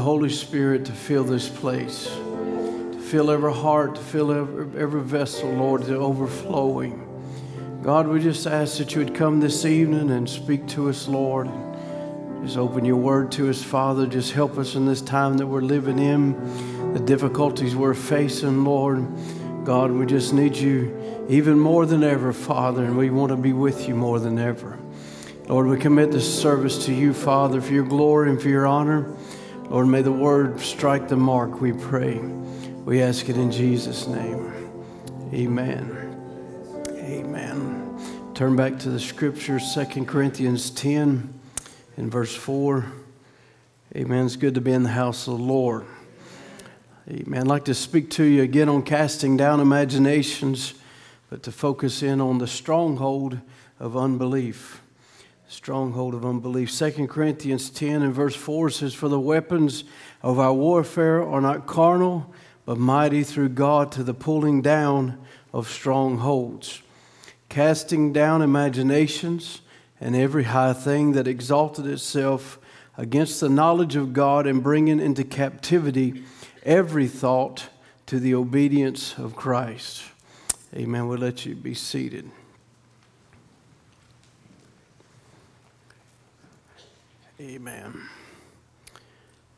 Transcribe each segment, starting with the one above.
the Holy Spirit to fill this place, to fill every heart, to fill every, every vessel, Lord, to overflowing. God, we just ask that you would come this evening and speak to us, Lord. Just open your word to us, Father. Just help us in this time that we're living in, the difficulties we're facing, Lord. God, we just need you even more than ever, Father, and we want to be with you more than ever. Lord, we commit this service to you, Father, for your glory and for your honor. Lord, may the word strike the mark, we pray. We ask it in Jesus' name. Amen. Amen. Turn back to the scriptures, 2 Corinthians 10 and verse 4. Amen. It's good to be in the house of the Lord. Amen. I'd like to speak to you again on casting down imaginations, but to focus in on the stronghold of unbelief. Stronghold of unbelief. 2 Corinthians 10 and verse 4 says, For the weapons of our warfare are not carnal, but mighty through God to the pulling down of strongholds casting down imaginations and every high thing that exalted itself against the knowledge of God, and bringing into captivity every thought to the obedience of Christ. Amen. We'll let you be seated. Amen.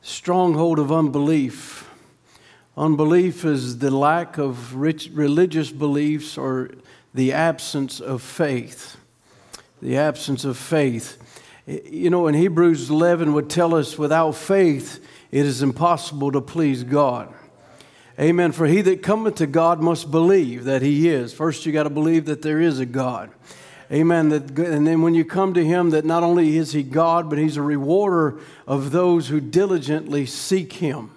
Stronghold of unbelief. Unbelief is the lack of rich religious beliefs or the absence of faith. The absence of faith. You know, in Hebrews 11 would tell us without faith it is impossible to please God. Amen. For he that cometh to God must believe that he is. First, you got to believe that there is a God. Amen. That, and then when you come to him, that not only is he God, but he's a rewarder of those who diligently seek him.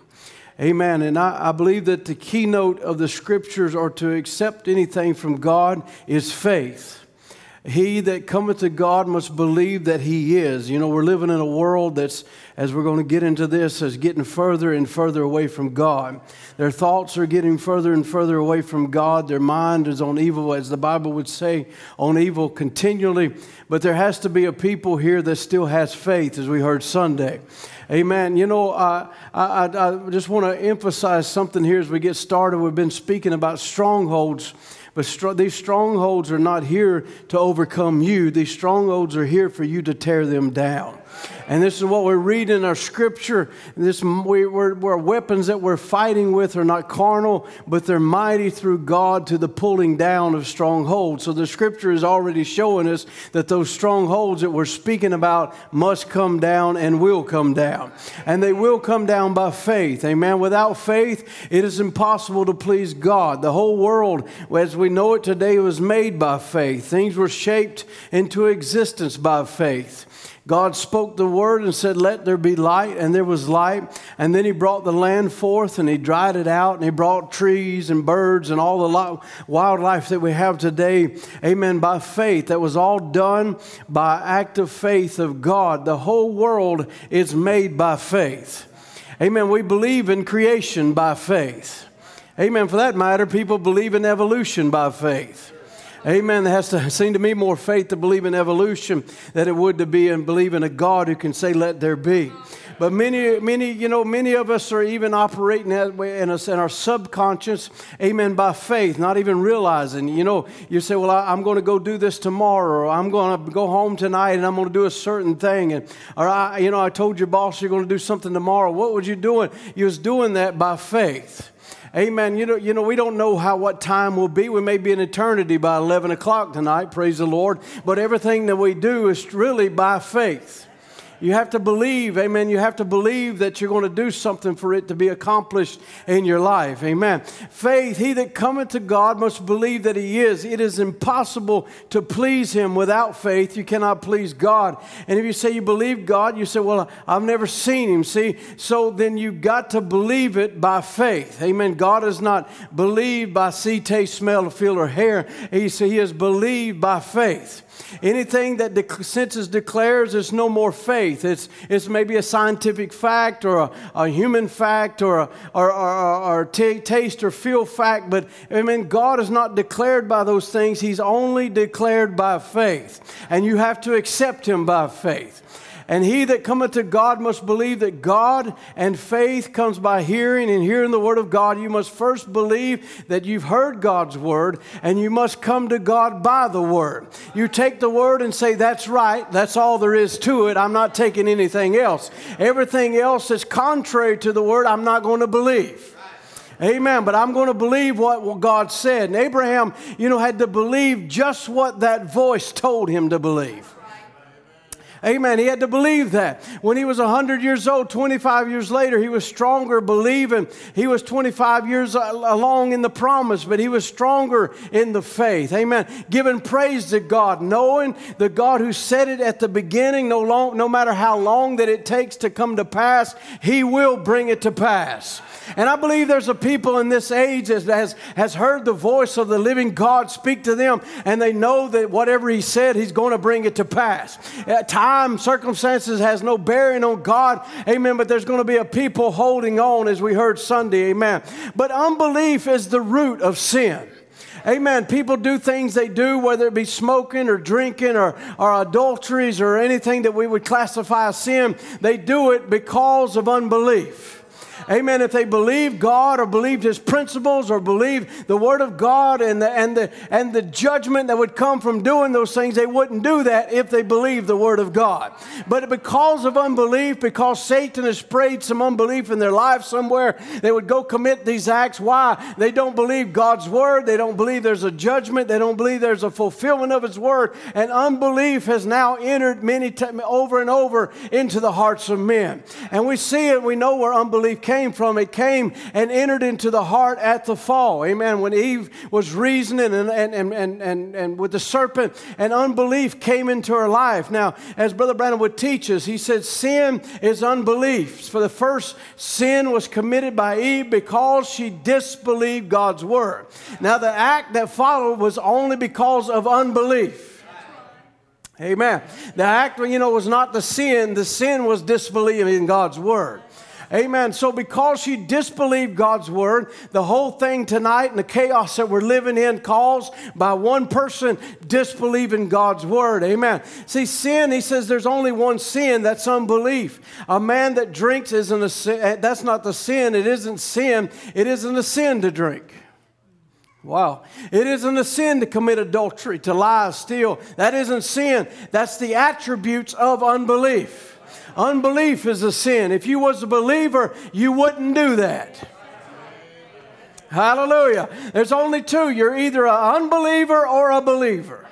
Amen. And I, I, believe that the keynote of the scriptures or to accept anything from God is faith. He that cometh to God must believe that He is. You know, we're living in a world that's, as we're going to get into this, is getting further and further away from God. Their thoughts are getting further and further away from God. Their mind is on evil, as the Bible would say, on evil continually. But there has to be a people here that still has faith, as we heard Sunday. Amen. You know, uh, I, I, I just want to emphasize something here as we get started. We've been speaking about strongholds. But these strongholds are not here to overcome you. These strongholds are here for you to tear them down. And this is what we read in our scripture. This, we, we're, we're weapons that we're fighting with are not carnal, but they're mighty through God to the pulling down of strongholds. So the scripture is already showing us that those strongholds that we're speaking about must come down and will come down. And they will come down by faith. Amen. Without faith, it is impossible to please God. The whole world, as we know it today, was made by faith. Things were shaped into existence by faith. God spoke the word and said, Let there be light, and there was light. And then He brought the land forth and He dried it out, and He brought trees and birds and all the wildlife that we have today. Amen. By faith. That was all done by act of faith of God. The whole world is made by faith. Amen. We believe in creation by faith. Amen. For that matter, people believe in evolution by faith. Amen. There has to seem to me more faith to believe in evolution than it would to be and believe in a God who can say, "Let there be." But many, many, you know, many of us are even operating that way in, us, in our subconscious, amen, by faith, not even realizing. You know, you say, well, I, am going to go do this tomorrow, or I'm going to go home tonight and I'm going to do a certain thing. And, or, I, you know, I told your boss you're going to do something tomorrow. What was you doing? You was doing that by faith. Amen. You know, you know, we don't know how what time will be. We may be in eternity by 11 o'clock tonight, praise the Lord. But everything that we do is really by faith. You have to believe, amen. You have to believe that you're going to do something for it to be accomplished in your life, amen. Faith, he that cometh to God must believe that he is. It is impossible to please him without faith. You cannot please God. And if you say you believe God, you say, Well, I've never seen him. See, so then you've got to believe it by faith, amen. God is not believed by see, taste, smell, feel, or hear. He, he is believed by faith. Anything that the census declares is no more faith. It's, it's maybe a scientific fact or a, a human fact or a or, or, or t- taste or feel fact, but I mean, God is not declared by those things. He's only declared by faith. And you have to accept Him by faith. And he that cometh to God must believe that God and faith comes by hearing and hearing the word of God. You must first believe that you've heard God's word and you must come to God by the word. You take the word and say, That's right. That's all there is to it. I'm not taking anything else. Everything else that's contrary to the word, I'm not going to believe. Amen. But I'm going to believe what God said. And Abraham, you know, had to believe just what that voice told him to believe. Amen. He had to believe that. When he was 100 years old, 25 years later, he was stronger believing. He was 25 years uh, along in the promise, but he was stronger in the faith. Amen. Giving praise to God, knowing the God who said it at the beginning, no, long, no matter how long that it takes to come to pass, he will bring it to pass. And I believe there's a people in this age that has, has heard the voice of the living God speak to them, and they know that whatever He said, He's going to bring it to pass. At time time, circumstances has no bearing on God. Amen. But there's going to be a people holding on, as we heard Sunday. Amen. But unbelief is the root of sin. Amen. People do things they do, whether it be smoking or drinking or, or adulteries or anything that we would classify as sin. They do it because of unbelief. Amen. If they believed God or believed His principles or believed the Word of God and the, and, the, and the judgment that would come from doing those things, they wouldn't do that if they believed the Word of God. But because of unbelief, because Satan has sprayed some unbelief in their life somewhere, they would go commit these acts. Why? They don't believe God's Word. They don't believe there's a judgment. They don't believe there's a fulfillment of His Word. And unbelief has now entered many times over and over into the hearts of men. And we see it, we know where unbelief came came from. It came and entered into the heart at the fall. Amen. When Eve was reasoning and, and, and, and, and, with the serpent, and unbelief came into her life. Now, as Brother Branham would teach us, he said, Sin is unbelief. For the first sin was committed by Eve because she disbelieved God's word. Now, the act that followed was only because of unbelief. Amen. The act, you know, was not the sin. The sin was disbelieving God's word. Amen. So, because she disbelieved God's word, the whole thing tonight and the chaos that we're living in caused by one person disbelieving God's word. Amen. See, sin, he says there's only one sin that's unbelief. A man that drinks isn't a sin, eh, that's not the sin. It isn't sin. It isn't a sin to drink. Wow. It isn't a sin to commit adultery, to lie, steal. That isn't sin. That's the attributes of unbelief. Unbelief is a sin. If you was a believer, you wouldn't do that. Hallelujah. There's only two. You're either an unbeliever or a believer.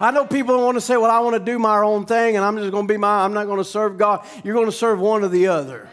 I know people want to say, well, I want to do my own thing and I'm just going to be my, I'm not going to serve God. You're going to serve one or the other.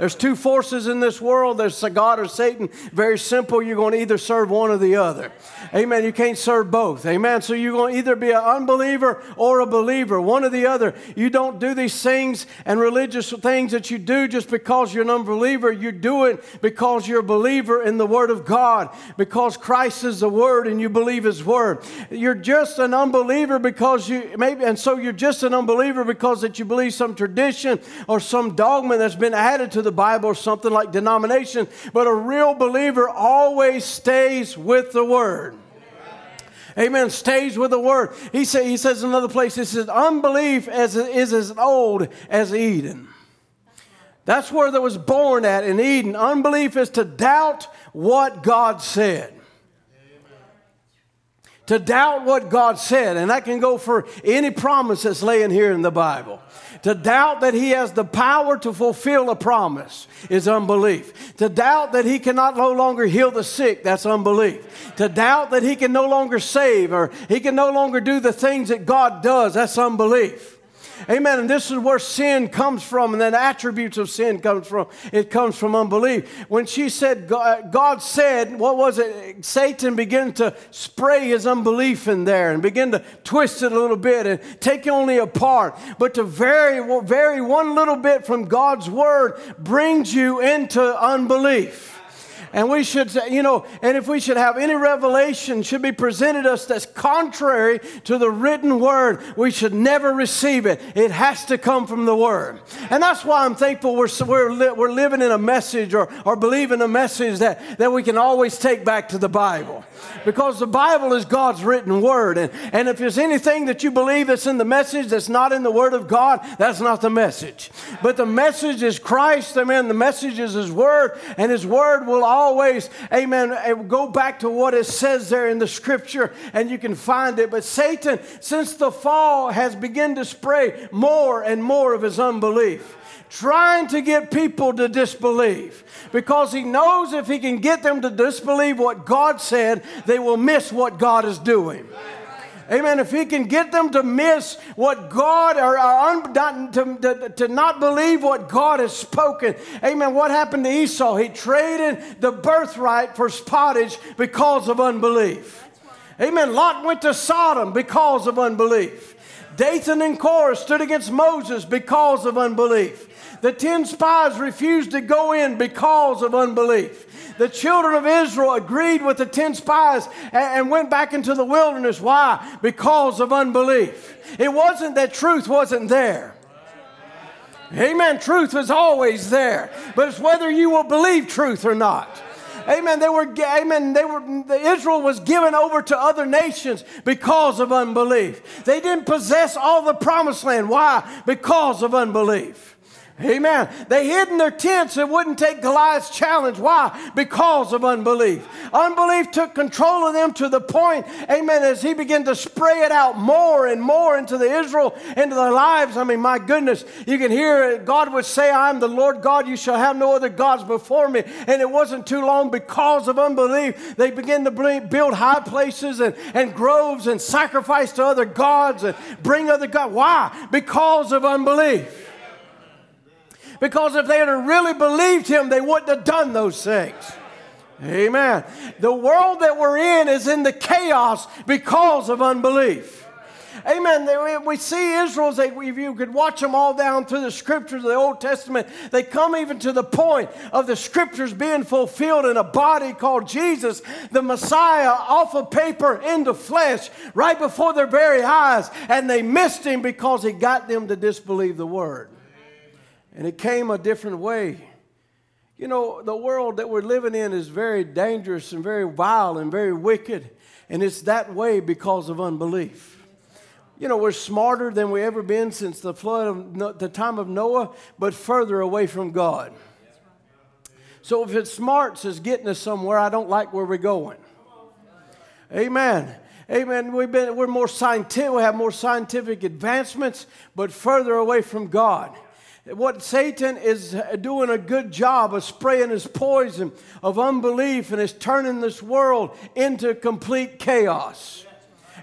There's two forces in this world. There's God or Satan. Very simple. You're going to either serve one or the other. Amen. You can't serve both. Amen. So you're going to either be an unbeliever or a believer, one or the other. You don't do these things and religious things that you do just because you're an unbeliever. You do it because you're a believer in the Word of God, because Christ is the Word and you believe His Word. You're just an unbeliever because you maybe, and so you're just an unbeliever because that you believe some tradition or some dogma that's been added to the the Bible or something like denomination, but a real believer always stays with the Word. Amen. Stays with the word. He, say, he says another place, he says, unbelief as, is as old as Eden. That's where that was born at in Eden. Unbelief is to doubt what God said. To doubt what God said. And that can go for any promise that's laying here in the Bible. To doubt that he has the power to fulfill a promise is unbelief. To doubt that he cannot no longer heal the sick, that's unbelief. To doubt that he can no longer save or he can no longer do the things that God does, that's unbelief. Amen. And this is where sin comes from, and then attributes of sin comes from. It comes from unbelief. When she said, God said, what was it? Satan began to spray his unbelief in there and begin to twist it a little bit and take only a part. But to vary, vary one little bit from God's word brings you into unbelief. And we should, say, you know, and if we should have any revelation should be presented us that's contrary to the written word, we should never receive it. It has to come from the word. And that's why I'm thankful we're, we're, we're living in a message or, or believing a message that, that we can always take back to the Bible. Because the Bible is God's written word. And, and if there's anything that you believe that's in the message that's not in the word of God, that's not the message. But the message is Christ, amen. The message is his word, and his word will always always, amen, eh, go back to what it says there in the scripture and you can find it. But Satan, since the fall, has begun to spray more and more of his unbelief trying to get people to disbelieve because he knows if he can get them to disbelieve what God said, they will miss what God is doing. Amen. If he can get them to miss what God or, or un, to, to, to not believe what God has spoken. Amen. What happened to Esau? He traded the birthright for pottage because of unbelief. Amen. Lot went to Sodom because of unbelief. Dathan and Korah stood against Moses because of unbelief. The ten spies refused to go in because of unbelief the children of Israel agreed with the 10 spies and went back into the wilderness. Why? Because of unbelief. It wasn't that truth wasn't there. Amen. Truth is always there, but it's whether you will believe truth or not. Amen. They were, amen. They were, Israel was given over to other nations because of unbelief. They didn't possess all the promised land. Why? Because of unbelief. Amen. They hid in their tents and wouldn't take Goliath's challenge. Why? Because of unbelief. Unbelief took control of them to the point, amen, as he began to spray it out more and more into the Israel, into their lives. I mean, my goodness, you can hear it. God would say, I'm the Lord God, you shall have no other gods before me. And it wasn't too long because of unbelief. They began to build high places and, and groves and sacrifice to other gods and bring other gods. Why? Because of unbelief. Because if they had really believed him, they wouldn't have done those things. Amen. The world that we're in is in the chaos because of unbelief. Amen. We see Israel, if you could watch them all down through the scriptures of the Old Testament, they come even to the point of the scriptures being fulfilled in a body called Jesus, the Messiah, off of paper into flesh, right before their very eyes. And they missed him because he got them to disbelieve the word. And it came a different way. You know, the world that we're living in is very dangerous and very vile and very wicked. And it's that way because of unbelief. You know, we're smarter than we ever been since the flood of the time of Noah, but further away from God. So if it's smarts is getting us somewhere, I don't like where we're going. Amen. Amen. We've been, we're more scientific, we have more scientific advancements, but further away from God what Satan is doing a good job of spraying his poison of unbelief and is turning this world into complete chaos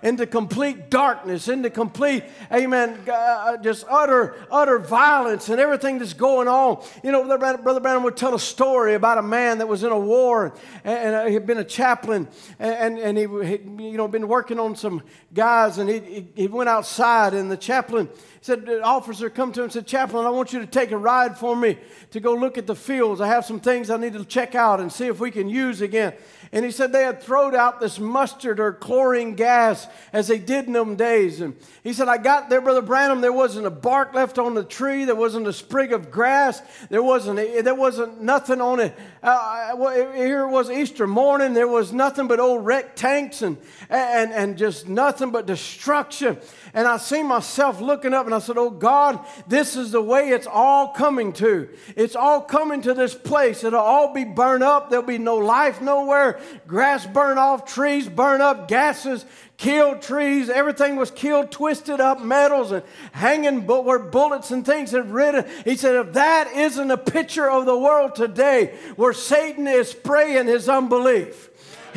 into complete darkness, into complete, amen, uh, just utter, utter violence and everything that's going on. You know, Brother Branham would tell a story about a man that was in a war and, and uh, he had been a chaplain and, and he, he, you know, been working on some guys and he, he went outside and the chaplain said, officer come to him and said, Chaplain, I want you to take a ride for me to go look at the fields. I have some things I need to check out and see if we can use again. And he said they had thrown out this mustard or chlorine gas as they did in them days. And he said, I got there, Brother Branham, there wasn't a bark left on the tree. There wasn't a sprig of grass. There wasn't, a, there wasn't nothing on it. Uh, here it was Easter morning. There was nothing but old wrecked tanks and, and, and just nothing but destruction. And I see myself looking up and I said, Oh God, this is the way it's all coming to. It's all coming to this place. It'll all be burned up. There'll be no life nowhere. Grass burn off, trees burn up, gases killed trees. Everything was killed, twisted up, metals and hanging but where bullets and things had ridden. He said, if that isn't a picture of the world today, where Satan is spraying his unbelief.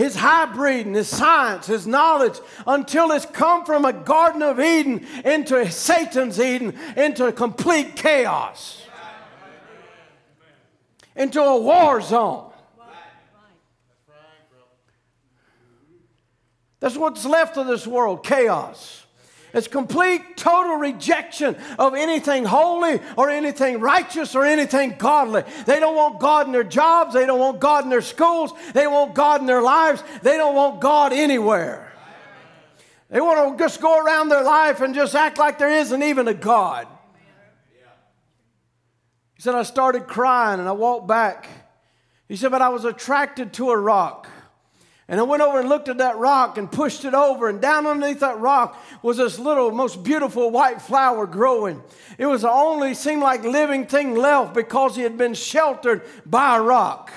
His hybrid and his science, his knowledge, until it's come from a Garden of Eden into Satan's Eden, into complete chaos, into a war zone. That's what's left of this world chaos. It's complete, total rejection of anything holy or anything righteous or anything godly. They don't want God in their jobs. They don't want God in their schools. They want God in their lives. They don't want God anywhere. They want to just go around their life and just act like there isn't even a God. He said, I started crying and I walked back. He said, but I was attracted to a rock. And I went over and looked at that rock and pushed it over, and down underneath that rock was this little, most beautiful white flower growing. It was the only, seemed like living thing left because he had been sheltered by a rock.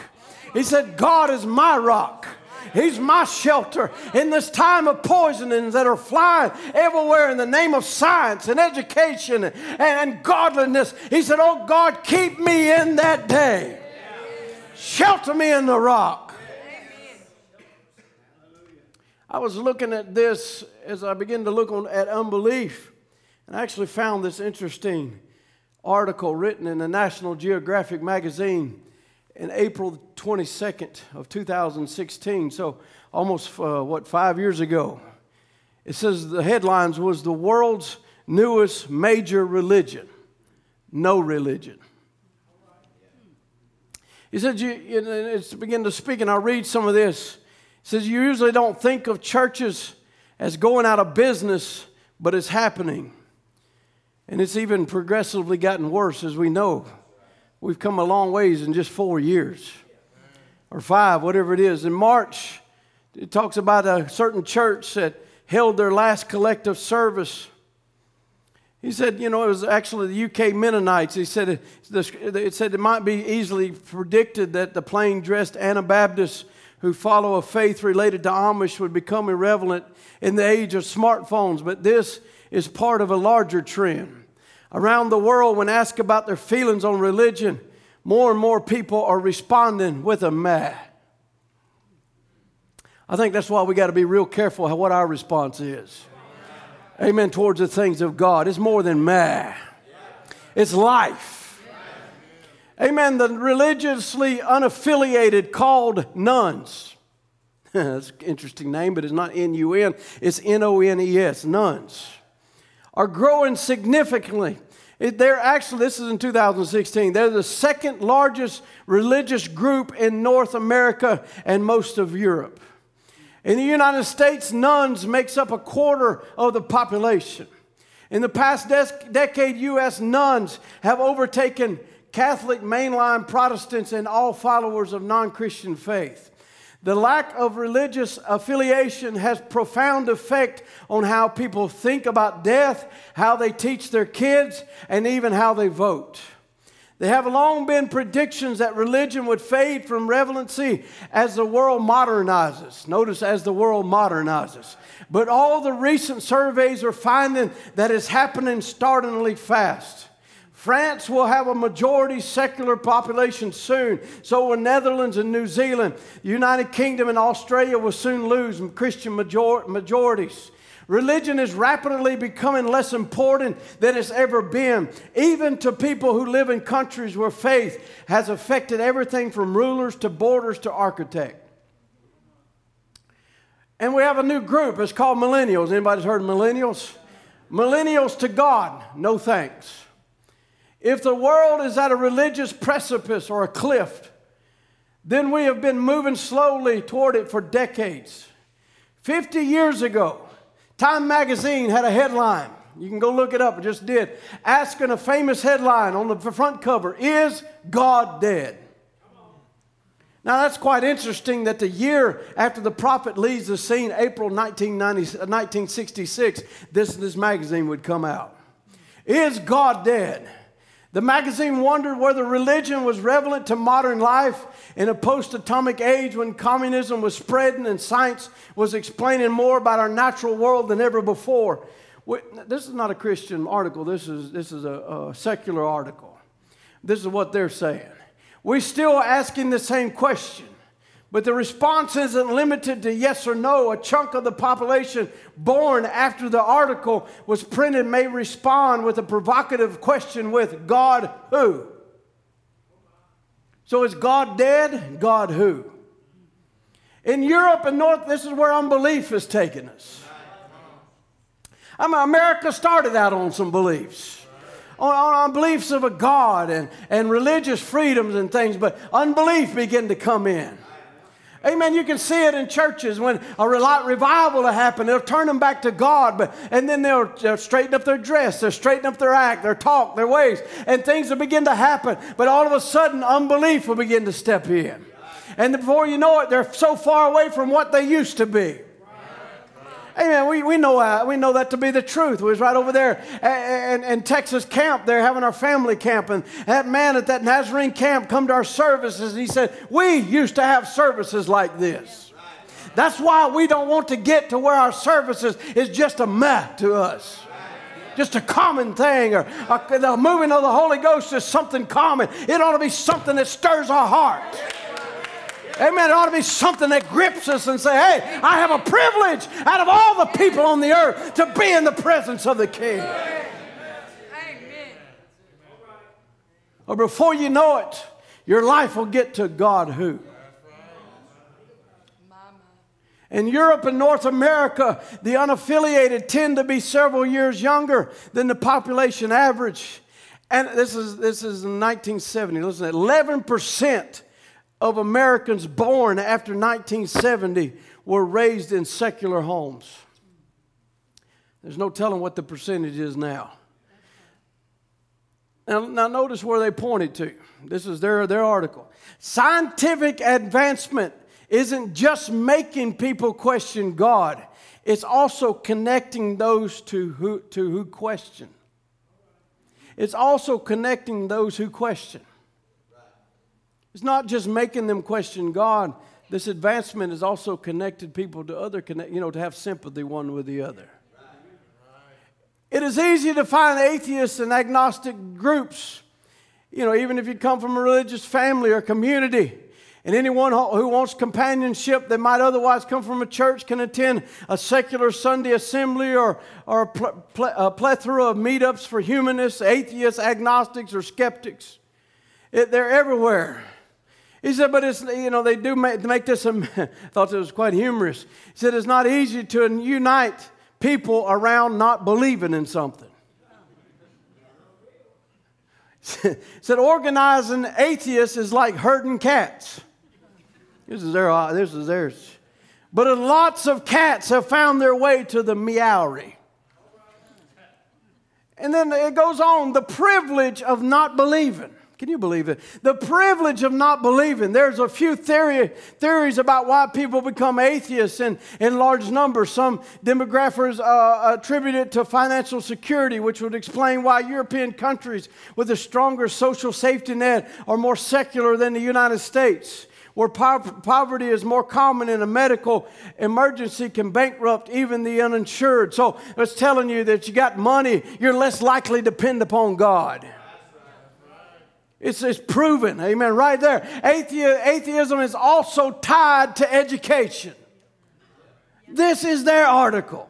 He said, God is my rock. He's my shelter in this time of poisonings that are flying everywhere in the name of science and education and, and godliness. He said, Oh God, keep me in that day. Shelter me in the rock. I was looking at this as I began to look on, at unbelief, and I actually found this interesting article written in the National Geographic magazine in April 22nd of 2016. So almost uh, what five years ago. It says the headlines was the world's newest major religion, no religion. He said, you, it's begin to speak, and I'll read some of this says you usually don't think of churches as going out of business, but it's happening. And it's even progressively gotten worse, as we know. We've come a long ways in just four years or five, whatever it is. In March, it talks about a certain church that held their last collective service. He said, you know, it was actually the UK Mennonites. He said it, said it might be easily predicted that the plain dressed Anabaptists who follow a faith related to Amish would become irrelevant in the age of smartphones, but this is part of a larger trend. Around the world, when asked about their feelings on religion, more and more people are responding with a meh. I think that's why we got to be real careful what our response is. Amen. Towards the things of God. It's more than meh, it's life. Amen. The religiously unaffiliated called nuns. That's an interesting name, but it's not N U N, it's N O N E S, nuns, are growing significantly. they're actually, this is in 2016, they're the second largest religious group in North America and most of Europe. In the United States, nuns makes up a quarter of the population. In the past decade, U.S. nuns have overtaken Catholic, mainline Protestants, and all followers of non Christian faith. The lack of religious affiliation has profound effect on how people think about death, how they teach their kids, and even how they vote. There have long been predictions that religion would fade from relevancy as the world modernizes. Notice, as the world modernizes. But all the recent surveys are finding that it's happening startlingly fast. France will have a majority secular population soon. So will Netherlands and New Zealand. United Kingdom and Australia will soon lose Christian major- majorities. Religion is rapidly becoming less important than it's ever been, even to people who live in countries where faith has affected everything from rulers to borders to architect. And we have a new group. It's called millennials. Anybody's heard of millennials? Millennials to God, no thanks. If the world is at a religious precipice or a cliff, then we have been moving slowly toward it for decades. 50 years ago, Time magazine had a headline. You can go look it up, I just did. Asking a famous headline on the front cover Is God dead? Now, that's quite interesting that the year after the prophet leaves the scene, April 1966, uh, this, this magazine would come out. Is God dead? The magazine wondered whether religion was relevant to modern life in a post atomic age when communism was spreading and science was explaining more about our natural world than ever before. This is not a Christian article, this is, this is a, a secular article. This is what they're saying. We're still asking the same question, But the response isn't limited to yes or no. A chunk of the population born after the article was printed may respond with a provocative question with God who? So is God dead? God who? In Europe and North, this is where unbelief has taken us. I mean, America started out on some beliefs on, on beliefs of a God and, and religious freedoms and things, but unbelief began to come in. Amen. You can see it in churches when a revival will happen. They'll turn them back to God, but, and then they'll, they'll straighten up their dress, they'll straighten up their act, their talk, their ways, and things will begin to happen. But all of a sudden, unbelief will begin to step in. And before you know it, they're so far away from what they used to be. Amen. We, we, know, uh, we know that to be the truth. We was right over there in, in Texas camp. They're having our family camp. And that man at that Nazarene camp come to our services and he said, we used to have services like this. That's why we don't want to get to where our services is just a meh to us. Just a common thing, or a, the moving of the Holy Ghost is something common. It ought to be something that stirs our heart. Amen. It ought to be something that grips us and say, hey, I have a privilege out of all the people on the earth to be in the presence of the King. Amen. Or before you know it, your life will get to God who. In Europe and North America, the unaffiliated tend to be several years younger than the population average. And this is, this is in 1970. Listen, 11% of Americans born after 1970 were raised in secular homes. There's no telling what the percentage is now. Now, now notice where they pointed to. This is their, their article. Scientific advancement isn't just making people question God, it's also connecting those to who, to who question. It's also connecting those who question. It's not just making them question God. This advancement has also connected people to other, you know, to have sympathy one with the other. It is easy to find atheists and agnostic groups, you know, even if you come from a religious family or community. And anyone who wants companionship that might otherwise come from a church can attend a secular Sunday assembly or, or a, pl- pl- a plethora of meetups for humanists, atheists, agnostics, or skeptics. It, they're everywhere. He said, but it's, you know, they do make, make this, I thought it was quite humorous. He said, it's not easy to unite people around not believing in something. He said, organizing atheists is like herding cats. This is, their, this is theirs. But lots of cats have found their way to the meowry. And then it goes on the privilege of not believing. Can you believe it? The privilege of not believing. There's a few theory, theories about why people become atheists in, in large numbers. Some demographers uh, attribute it to financial security, which would explain why European countries with a stronger social safety net are more secular than the United States where poverty is more common in a medical emergency can bankrupt even the uninsured. So it's telling you that you got money, you're less likely to depend upon God. It's, it's proven, amen, right there. Athe- atheism is also tied to education. This is their article.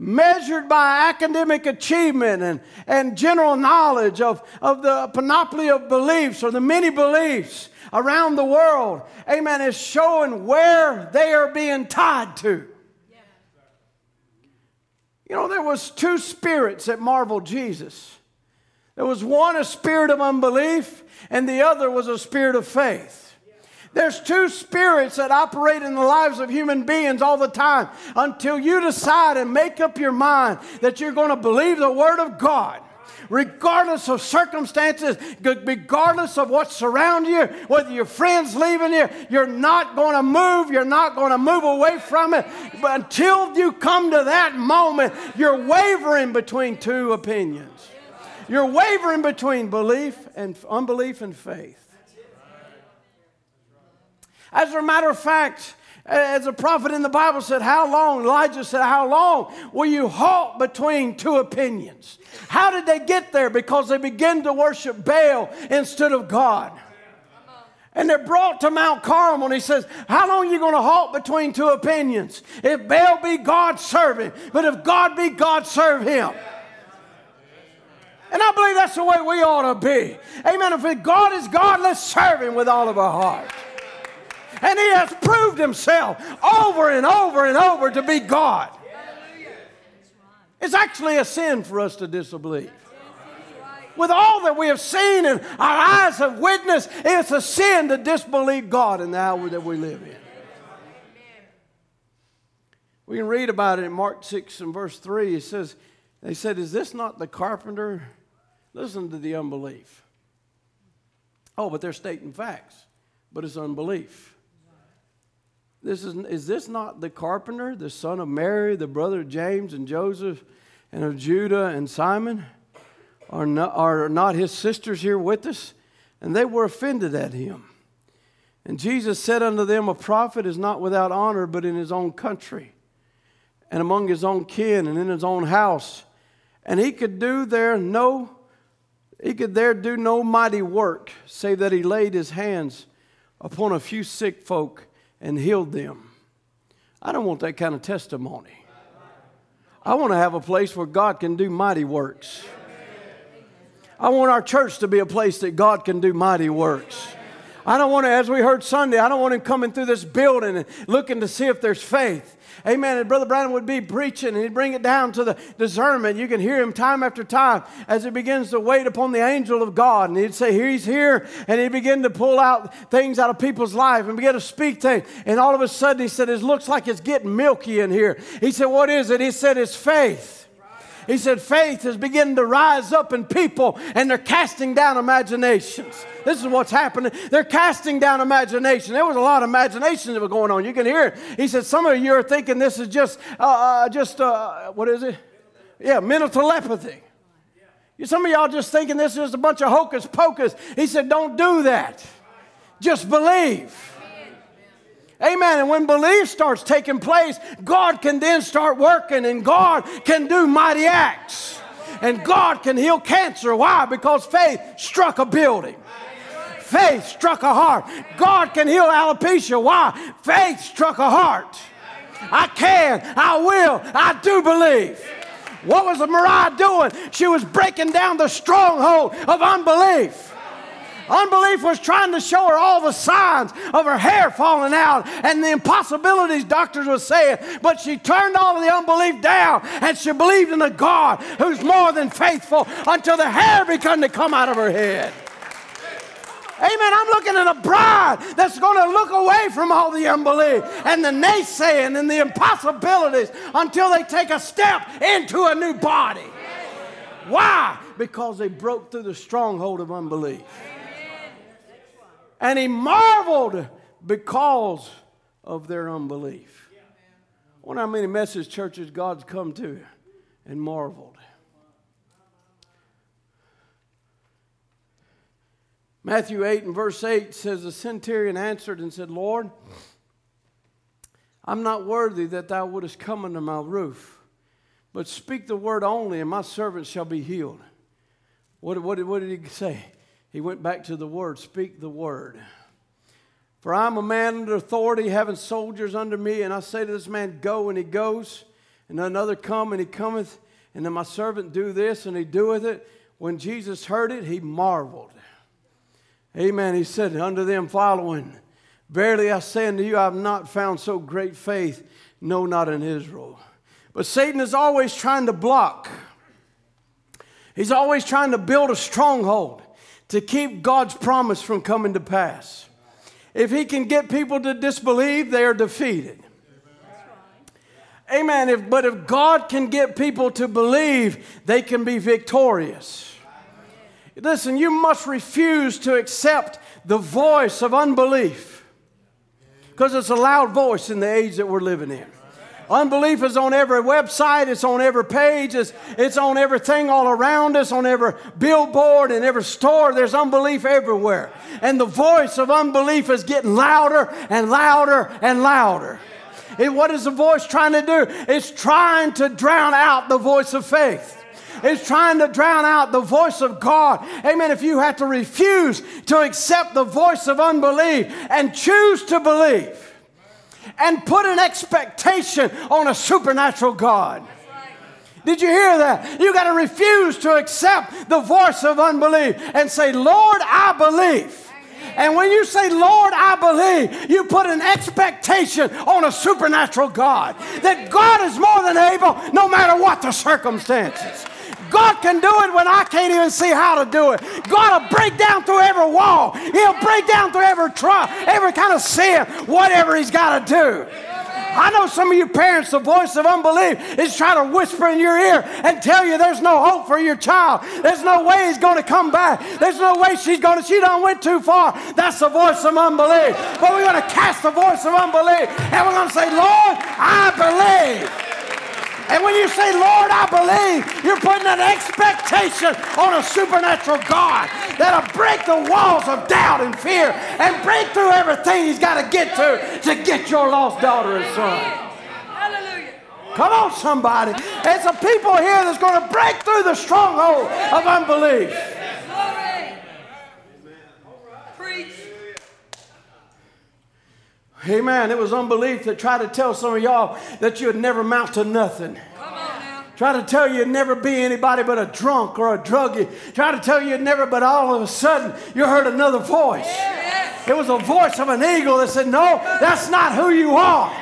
Measured by academic achievement and, and general knowledge of, of the panoply of beliefs or the many beliefs around the world, amen, is showing where they are being tied to. You know, there was two spirits that marveled Jesus. There was one a spirit of unbelief, and the other was a spirit of faith. There's two spirits that operate in the lives of human beings all the time until you decide and make up your mind that you're going to believe the Word of God regardless of circumstances, regardless of what's surrounding you, whether your friends leaving you, you're not going to move. You're not going to move away from it. But until you come to that moment, you're wavering between two opinions. You're wavering between belief and unbelief and faith. As a matter of fact, as a prophet in the Bible said, How long? Elijah said, How long will you halt between two opinions? How did they get there? Because they began to worship Baal instead of God. And they're brought to Mount Carmel, and he says, How long are you going to halt between two opinions? If Baal be God, serve him. But if God be God, serve him. And I believe that's the way we ought to be. Amen. If God is God, let's serve him with all of our heart. And he has proved himself over and over and over to be God. It's actually a sin for us to disbelieve with all that we have seen and our eyes have witnessed, it's a sin to disbelieve God in the hour that we live in. We can read about it in Mark 6 and verse 3. It says, They said, Is this not the carpenter? Listen to the unbelief. Oh, but they're stating facts, but it's unbelief. This is, is this not the carpenter, the son of Mary, the brother of James and Joseph, and of Judah and Simon? Are not, are not his sisters here with us? And they were offended at him. And Jesus said unto them, A prophet is not without honor, but in his own country, and among his own kin, and in his own house. And he could do there no he could there do no mighty work, save that he laid his hands upon a few sick folk and healed them. I don't want that kind of testimony. I want to have a place where God can do mighty works. I want our church to be a place that God can do mighty works. I don't want to, as we heard Sunday, I don't want him coming through this building and looking to see if there's faith. Amen. And Brother Branham would be preaching and he'd bring it down to the discernment. You can hear him time after time as he begins to wait upon the angel of God. And he'd say, He's here. And he'd begin to pull out things out of people's life and begin to speak things. And all of a sudden, he said, It looks like it's getting milky in here. He said, What is it? He said, It's faith. He said, faith is beginning to rise up in people and they're casting down imaginations. This is what's happening. They're casting down imagination. There was a lot of imagination that was going on. You can hear it. He said, some of you are thinking this is just, uh, uh, just uh, what is it? Yeah, mental telepathy. Some of y'all just thinking this is a bunch of hocus pocus. He said, don't do that. Just believe. Amen. And when belief starts taking place, God can then start working and God can do mighty acts. And God can heal cancer. Why? Because faith struck a building. Faith struck a heart. God can heal alopecia. Why? Faith struck a heart. I can, I will, I do believe. What was the Mariah doing? She was breaking down the stronghold of unbelief. Unbelief was trying to show her all the signs of her hair falling out and the impossibilities doctors were saying. But she turned all of the unbelief down and she believed in a God who's more than faithful until the hair began to come out of her head. Amen. I'm looking at a bride that's going to look away from all the unbelief and the naysaying and the impossibilities until they take a step into a new body. Why? Because they broke through the stronghold of unbelief. And he marveled because of their unbelief. I wonder how many message churches God's come to and marveled. Matthew 8 and verse 8 says, The centurion answered and said, Lord, I'm not worthy that thou wouldest come under my roof, but speak the word only, and my servant shall be healed. What, what, what did he say? He went back to the word speak the word. For I'm a man under authority, having soldiers under me, and I say to this man, Go, and he goes, and another come, and he cometh, and then my servant do this, and he doeth it. When Jesus heard it, he marveled. Amen. He said unto them following, Verily I say unto you, I have not found so great faith, no, not in Israel. But Satan is always trying to block. He's always trying to build a stronghold to keep God's promise from coming to pass. If he can get people to disbelieve, they are defeated. Amen. If, but if God can get people to believe, they can be victorious. Listen, you must refuse to accept the voice of unbelief because it's a loud voice in the age that we're living in. Unbelief is on every website, it's on every page, it's, it's on everything all around us, on every billboard and every store. There's unbelief everywhere. And the voice of unbelief is getting louder and louder and louder. And what is the voice trying to do? It's trying to drown out the voice of faith. It's trying to drown out the voice of God. Amen. If you have to refuse to accept the voice of unbelief and choose to believe and put an expectation on a supernatural God. Did you hear that? You got to refuse to accept the voice of unbelief and say, Lord, I believe. And when you say, Lord, I believe, you put an expectation on a supernatural God. That God is more than able, no matter what the circumstances. God can do it when I can't even see how to do it. God will break down through every wall. He'll break down through every trial, every kind of sin, whatever He's got to do. I know some of you parents, the voice of unbelief is trying to whisper in your ear and tell you there's no hope for your child. There's no way he's going to come back. There's no way she's going to, she done went too far. That's the voice of unbelief. But we're going to cast the voice of unbelief and we're going to say, Lord, I believe. And when you say, Lord, I believe, you're putting an expectation on a supernatural God that'll break the walls of doubt and fear and break through everything he's got to get to to get your lost daughter and son. Hallelujah. Come on, somebody. There's some people here that's going to break through the stronghold of unbelief. Amen. It was unbelief that tried to tell some of y'all that you'd never amount to nothing. Try to tell you you'd never be anybody but a drunk or a druggie. Try to tell you you'd never, but all of a sudden you heard another voice. It was a voice of an eagle that said, No, that's not who you are.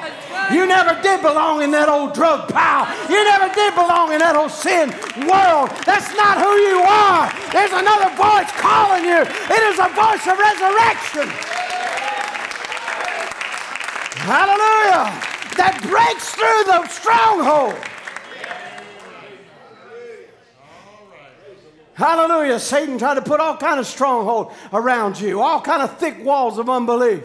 You never did belong in that old drug pile. You never did belong in that old sin world. That's not who you are. There's another voice calling you. It is a voice of resurrection. Hallelujah. That breaks through the stronghold. Hallelujah. Satan tried to put all kind of stronghold around you, all kind of thick walls of unbelief.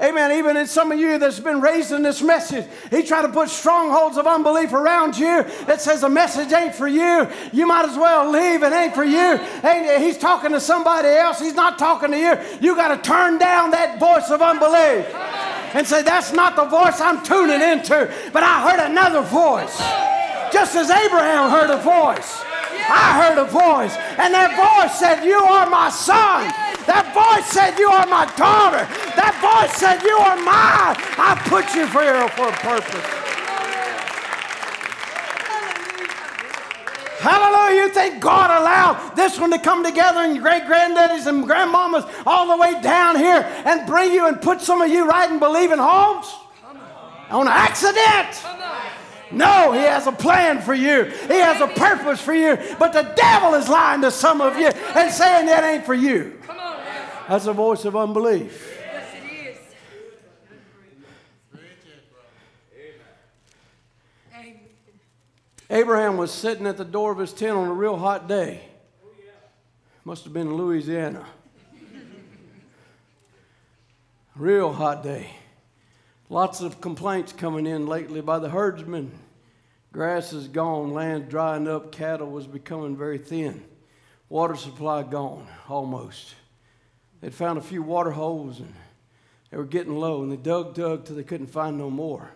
Amen. Even in some of you that's been raised in this message, he tried to put strongholds of unbelief around you that says the message ain't for you. You might as well leave. It ain't for you. Ain't, he's talking to somebody else. He's not talking to you. You got to turn down that voice of unbelief and say, That's not the voice I'm tuning into, but I heard another voice. Just as Abraham heard a voice. I heard a voice, and that voice said, You are my son. That voice said, You are my daughter. That voice said, You are mine. I put you here for a purpose. Hallelujah. You think God allowed this one to come together and great granddaddies and grandmamas all the way down here and bring you and put some of you right in believing homes? On accident. No, he has a plan for you. He has a purpose for you. But the devil is lying to some of you and saying that ain't for you. That's a voice of unbelief. Abraham was sitting at the door of his tent on a real hot day. Must have been Louisiana. real hot day. Lots of complaints coming in lately by the herdsmen. Grass is gone, land drying up, cattle was becoming very thin. Water supply gone, almost. They'd found a few water holes and they were getting low, and they dug, dug till they couldn't find no more.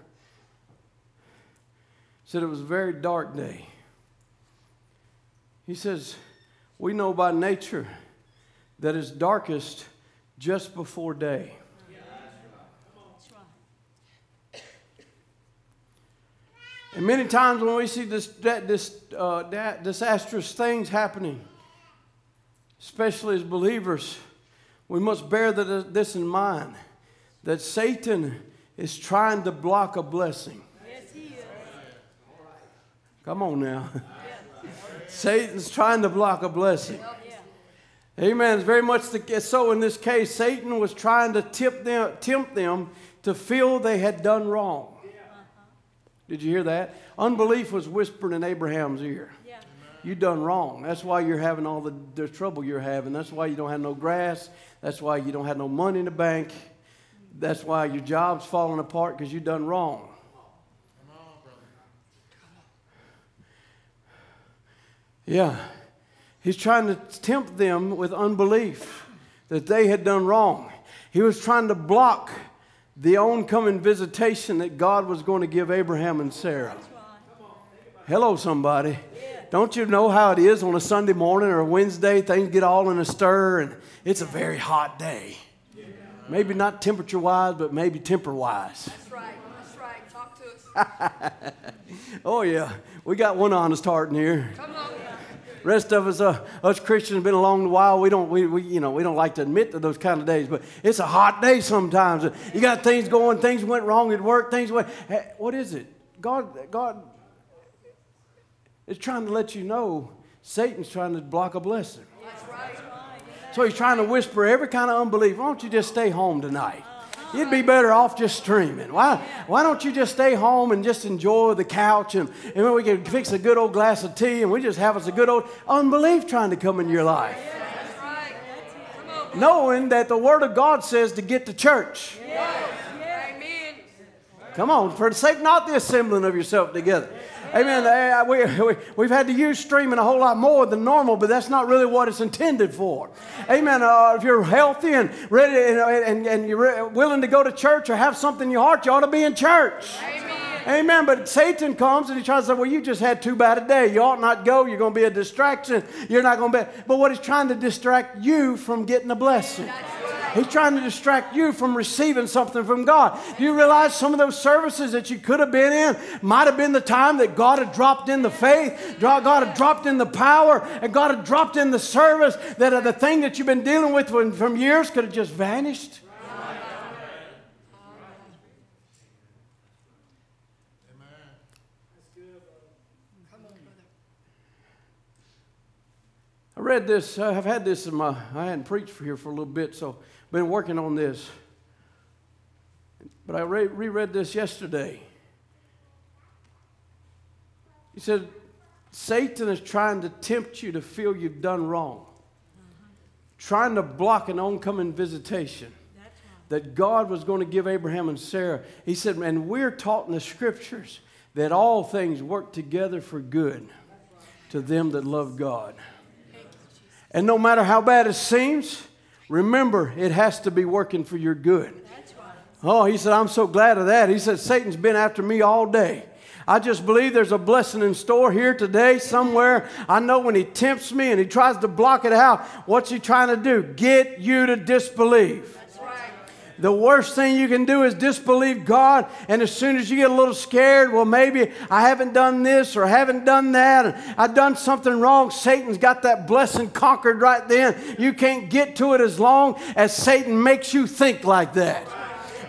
Said it was a very dark day. He says, We know by nature that it's darkest just before day. And many times when we see this, this uh, disastrous things happening, especially as believers, we must bear this in mind that Satan is trying to block a blessing. Come on now. Satan's trying to block a blessing. Amen. It's very much the, so in this case. Satan was trying to tip them, tempt them to feel they had done wrong. Did you hear that? Unbelief was whispered in Abraham's ear. You done wrong. That's why you're having all the, the trouble you're having. That's why you don't have no grass. That's why you don't have no money in the bank. That's why your job's falling apart because you done wrong. Yeah. He's trying to tempt them with unbelief that they had done wrong. He was trying to block the oncoming visitation that God was going to give Abraham and Sarah. Hello, somebody. don't you know how it is on a Sunday morning or a Wednesday? Things get all in a stir, and it's a very hot day. Maybe not temperature wise, but maybe temper wise. That's right. That's right. Talk to us. oh, yeah. We got one honest heart in here. Come on. Rest of us, uh, us Christians, have been along a while. We don't, we, we, you know, we don't like to admit to those kind of days, but it's a hot day sometimes. You got things going, things went wrong at work, things went. Hey, what is it? God, God is trying to let you know Satan's trying to block a blessing. Right. So he's trying to whisper every kind of unbelief. Why don't you just stay home tonight? You'd be better off just streaming. Why, why don't you just stay home and just enjoy the couch and, and then we can fix a good old glass of tea and we just have us a good old unbelief trying to come in your life. That's right. Knowing that the Word of God says to get to church. Yes. Amen. Come on, forsake not the assembling of yourself together. Amen. Uh, We, we, we've had to use streaming a whole lot more than normal, but that's not really what it's intended for. Amen. Uh, if you're healthy and ready and, and, and you're willing to go to church or have something in your heart, you ought to be in church. Amen. Amen. But Satan comes and he tries to say, Well, you just had too bad a day. You ought not go. You're going to be a distraction. You're not going to be. But what he's trying to distract you from getting a blessing. He's trying to distract you from receiving something from God. Do you realize some of those services that you could have been in might have been the time that God had dropped in the faith, God had dropped in the power, and God had dropped in the service that uh, the thing that you've been dealing with from- from years could have just vanished? I read this, uh, I've had this in my, I hadn't preached for here for a little bit, so I've been working on this. But I re- reread this yesterday. He said, Satan is trying to tempt you to feel you've done wrong, trying to block an oncoming visitation that God was going to give Abraham and Sarah. He said, and we're taught in the scriptures that all things work together for good to them that love God. And no matter how bad it seems, remember it has to be working for your good. Oh, he said, I'm so glad of that. He said, Satan's been after me all day. I just believe there's a blessing in store here today somewhere. I know when he tempts me and he tries to block it out, what's he trying to do? Get you to disbelieve. The worst thing you can do is disbelieve God. And as soon as you get a little scared, well, maybe I haven't done this or haven't done that, and I've done something wrong, Satan's got that blessing conquered right then. You can't get to it as long as Satan makes you think like that.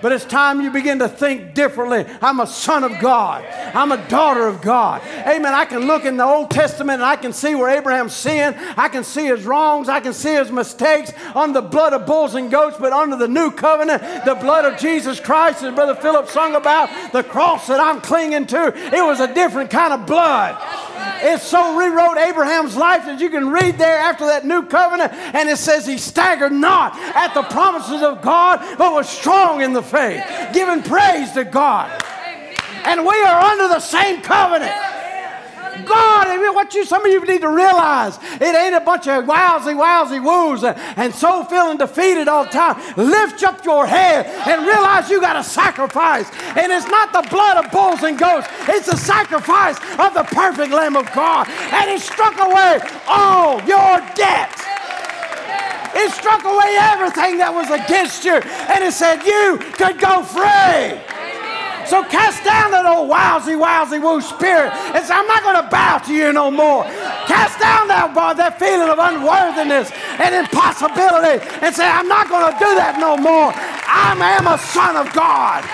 But it's time you begin to think differently. I'm a son of God. I'm a daughter of God. Amen. I can look in the Old Testament and I can see where Abraham sinned. I can see his wrongs. I can see his mistakes under the blood of bulls and goats. But under the new covenant, the blood of Jesus Christ, as Brother Philip sung about, the cross that I'm clinging to, it was a different kind of blood. It so rewrote Abraham's life that you can read there after that new covenant, and it says he staggered not at the promises of God, but was strong in the faith, giving praise to God. And we are under the same covenant. God, I mean, what you some of you need to realize, it ain't a bunch of wowsy, wowsy woos and, and so feeling defeated all the time. Lift up your head and realize you got a sacrifice. And it's not the blood of bulls and goats, it's the sacrifice of the perfect Lamb of God. And he struck away all your debt. It struck away everything that was against you. And it said you could go free. So cast down that old wowsy, wowsy woo spirit and say, I'm not going to bow to you no more. Cast down that, uh, that feeling of unworthiness and impossibility and say, I'm not going to do that no more. I am a son of God.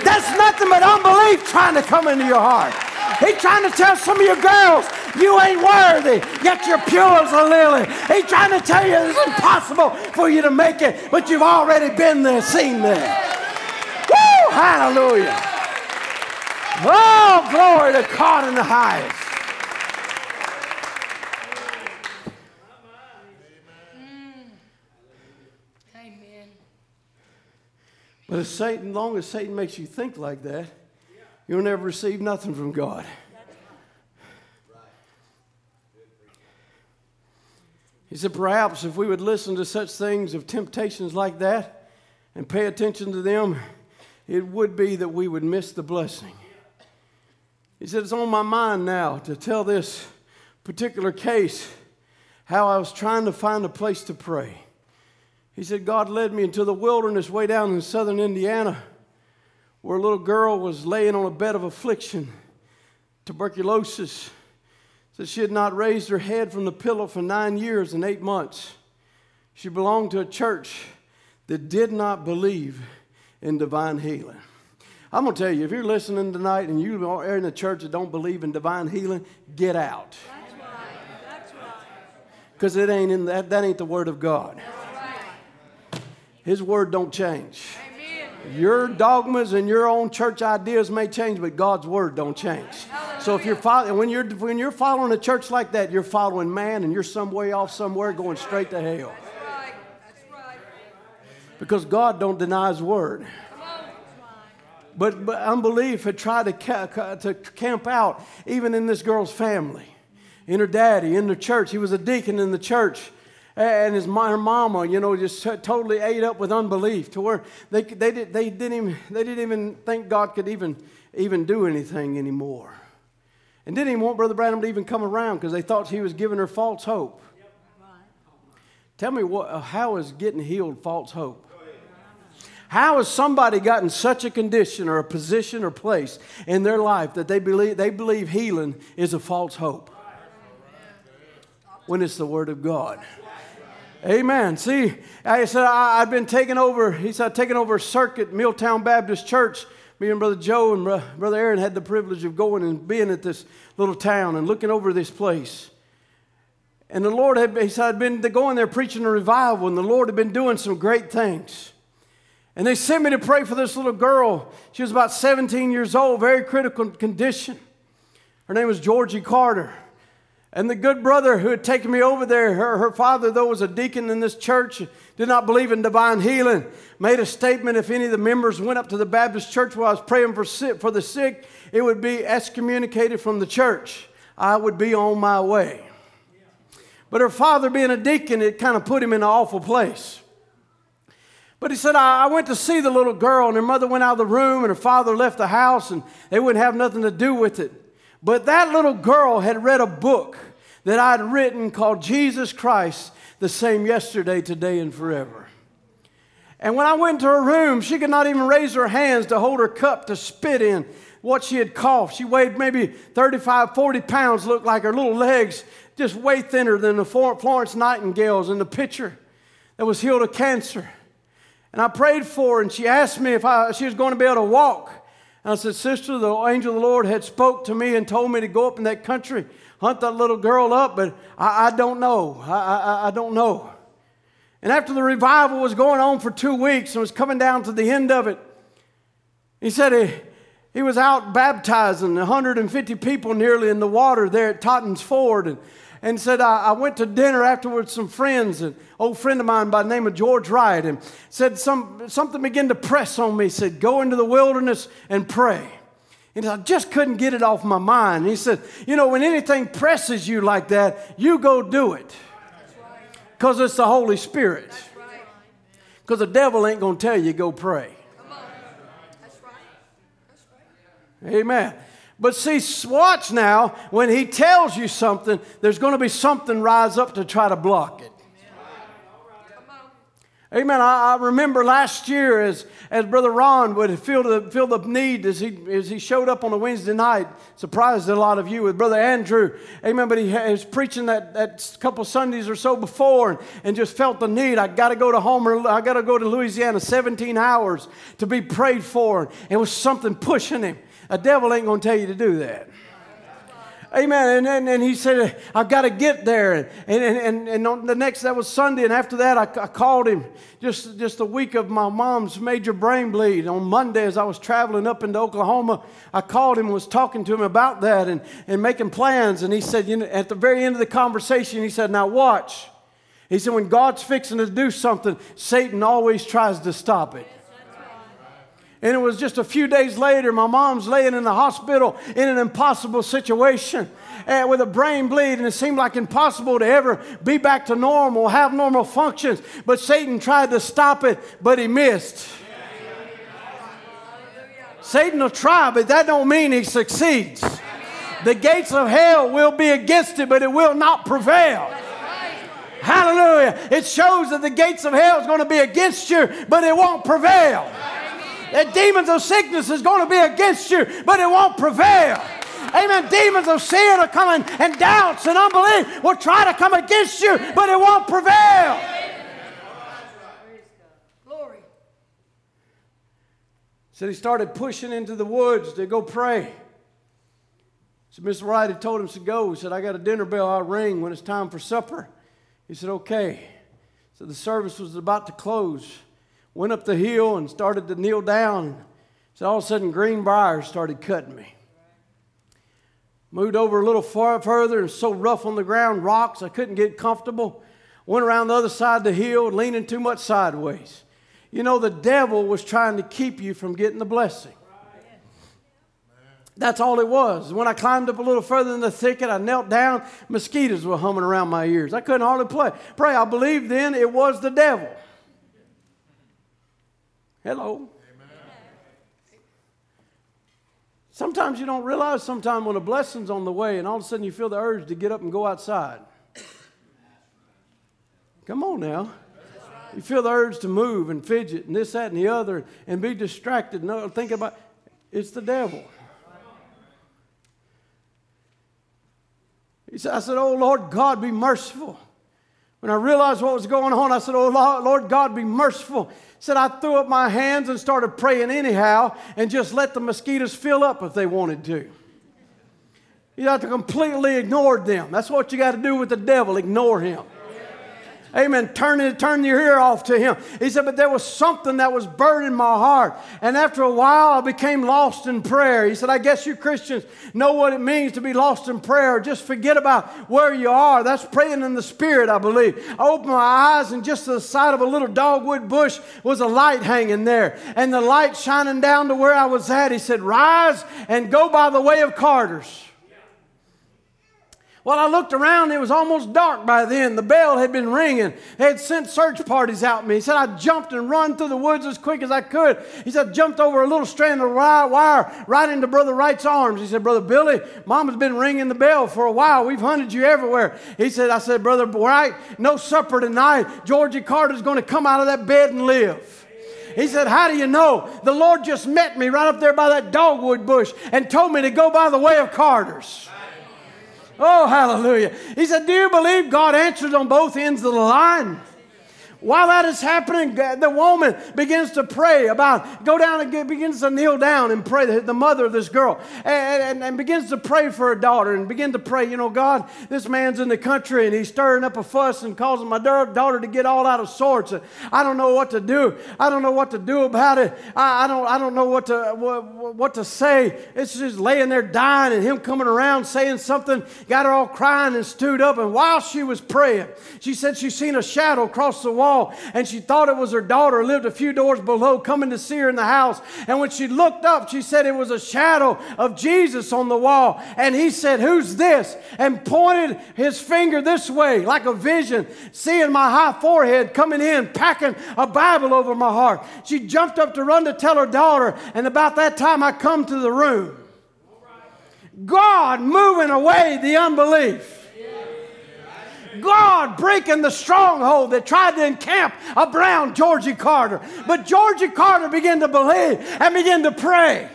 That's nothing but unbelief trying to come into your heart. He's trying to tell some of you girls, you ain't worthy, yet you're pure as a lily. He's trying to tell you it's impossible for you to make it, but you've already been there, seen there. Woo! Hallelujah. Oh, glory to God in the highest. Amen. But as Satan, long as Satan makes you think like that, you'll never receive nothing from God. He said, perhaps if we would listen to such things of temptations like that and pay attention to them, it would be that we would miss the blessing. He said, It's on my mind now to tell this particular case how I was trying to find a place to pray. He said, God led me into the wilderness way down in southern Indiana where a little girl was laying on a bed of affliction, tuberculosis. Said she had not raised her head from the pillow for nine years and eight months. She belonged to a church that did not believe in divine healing. I'm going to tell you, if you're listening tonight and you are in a church that don't believe in divine healing, get out. That's right. Right. Because it ain't in that, that ain't the word of God. That's right. His word don't change. Your dogmas and your own church ideas may change, but God's word don't change. So if you're following, when you're when you're following a church like that, you're following man, and you're some way off somewhere, going straight to hell. Because God don't deny His word. But, but unbelief had tried to, ca- to camp out even in this girl's family, in her daddy, in the church. He was a deacon in the church. And his her mama, you know, just totally ate up with unbelief to where they, they, did, they, didn't even, they didn't even think God could even, even do anything anymore. And didn't even want Brother Branham to even come around because they thought he was giving her false hope. Tell me, what, uh, how is getting healed false hope? How has somebody gotten such a condition or a position or place in their life that they believe, they believe healing is a false hope? When it's the Word of God. Amen. See, I said I, have been taking over, he said, I'd taken over a circuit, Milltown Baptist Church. Me and Brother Joe and Bro- Brother Aaron had the privilege of going and being at this little town and looking over this place. And the Lord had, he said, I'd been going there preaching a revival, and the Lord had been doing some great things. And they sent me to pray for this little girl. She was about 17 years old, very critical condition. Her name was Georgie Carter. And the good brother who had taken me over there, her, her father, though, was a deacon in this church, did not believe in divine healing, made a statement if any of the members went up to the Baptist church while I was praying for, for the sick, it would be excommunicated from the church. I would be on my way. But her father, being a deacon, it kind of put him in an awful place. But he said, I went to see the little girl, and her mother went out of the room, and her father left the house, and they wouldn't have nothing to do with it. But that little girl had read a book that I'd written called Jesus Christ, the same yesterday, today, and forever. And when I went to her room, she could not even raise her hands to hold her cup to spit in what she had coughed. She weighed maybe 35, 40 pounds, looked like her little legs just way thinner than the Florence Nightingales in the picture that was healed of cancer. And I prayed for her, and she asked me if I, she was going to be able to walk. And I said, Sister, the angel of the Lord had spoke to me and told me to go up in that country, hunt that little girl up, but I, I don't know. I, I, I don't know. And after the revival was going on for two weeks and was coming down to the end of it, he said he, he was out baptizing 150 people nearly in the water there at Totten's Ford. And, and said, I, I went to dinner afterwards with some friends, an old friend of mine by the name of George Wright, and said some, something began to press on me. He said, Go into the wilderness and pray. And I just couldn't get it off my mind. And he said, You know, when anything presses you like that, you go do it. Because it's the Holy Spirit. Because the devil ain't going to tell you go pray. Come on. That's right. That's right. Amen. But see, watch now, when he tells you something, there's going to be something rise up to try to block it. Amen. I, I remember last year as, as Brother Ron would feel the, feel the need as he, as he showed up on a Wednesday night, surprised a lot of you with Brother Andrew. Amen. But he was preaching that, that couple Sundays or so before and, and just felt the need. I got to go to Homer, I got to go to Louisiana 17 hours to be prayed for. It was something pushing him. A devil ain't going to tell you to do that. Amen. And, and, and he said, I've got to get there. And, and, and, and the next, that was Sunday. And after that, I, I called him just, just the week of my mom's major brain bleed. On Monday, as I was traveling up into Oklahoma, I called him and was talking to him about that and, and making plans. And he said, you know, at the very end of the conversation, he said, Now watch. He said, When God's fixing to do something, Satan always tries to stop it. And it was just a few days later, my mom's laying in the hospital in an impossible situation uh, with a brain bleed, and it seemed like impossible to ever be back to normal, have normal functions. But Satan tried to stop it, but he missed. Satan will try, but that don't mean he succeeds. The gates of hell will be against it, but it will not prevail. Hallelujah. It shows that the gates of hell is going to be against you, but it won't prevail. The demons of sickness is going to be against you, but it won't prevail. Amen. Demons of sin are coming, and doubts and unbelief will try to come against you, but it won't prevail. Glory. Said he started pushing into the woods to go pray. So Mr. Wright had told him to go. He said, I got a dinner bell I'll ring when it's time for supper. He said, okay. So the service was about to close. Went up the hill and started to kneel down. So all of a sudden, green briars started cutting me. Moved over a little far further and so rough on the ground, rocks, I couldn't get comfortable. Went around the other side of the hill, leaning too much sideways. You know, the devil was trying to keep you from getting the blessing. That's all it was. When I climbed up a little further in the thicket, I knelt down. Mosquitoes were humming around my ears. I couldn't hardly play. Pray. I believe then it was the devil. Hello. Sometimes you don't realize sometimes when a blessing's on the way and all of a sudden you feel the urge to get up and go outside. Come on now. You feel the urge to move and fidget and this, that, and the other and be distracted. No, think about it's the devil. He said, I said, Oh Lord God, be merciful. When I realized what was going on, I said, Oh Lord God, be merciful. Said I threw up my hands and started praying anyhow and just let the mosquitoes fill up if they wanted to. You have to completely ignore them. That's what you got to do with the devil, ignore him. Amen. Turn, turn your ear off to him. He said, but there was something that was burning my heart. And after a while, I became lost in prayer. He said, I guess you Christians know what it means to be lost in prayer. Just forget about where you are. That's praying in the Spirit, I believe. I opened my eyes, and just to the side of a little dogwood bush was a light hanging there. And the light shining down to where I was at. He said, Rise and go by the way of Carter's. Well, I looked around, it was almost dark by then. The bell had been ringing. They had sent search parties out me. He said, I jumped and run through the woods as quick as I could. He said, I jumped over a little strand of wire right into Brother Wright's arms. He said, Brother Billy, Mama's been ringing the bell for a while. We've hunted you everywhere. He said, I said, Brother Wright, no supper tonight. Georgie Carter's going to come out of that bed and live. He said, How do you know? The Lord just met me right up there by that dogwood bush and told me to go by the way of Carter's. Oh, hallelujah. He said, Do you believe God answers on both ends of the line? While that is happening, the woman begins to pray about, go down and get, begins to kneel down and pray, the, the mother of this girl, and, and, and, begins to pray for her daughter and begin to pray, you know, God, this man's in the country and he's stirring up a fuss and causing my daughter to get all out of sorts. I don't know what to do. I don't know what to do about it. I, I don't, I don't know what to, what, what to say. It's just laying there dying and him coming around saying something, got her all crying and stewed up. And while she was praying, she said she seen a shadow cross the wall and she thought it was her daughter, lived a few doors below, coming to see her in the house. And when she looked up, she said it was a shadow of Jesus on the wall. And he said, Who's this? And pointed his finger this way, like a vision, seeing my high forehead coming in, packing a Bible over my heart. She jumped up to run to tell her daughter, and about that time I come to the room. God moving away the unbelief. God breaking the stronghold that tried to encamp around Georgie Carter. But Georgie Carter began to believe and began to pray.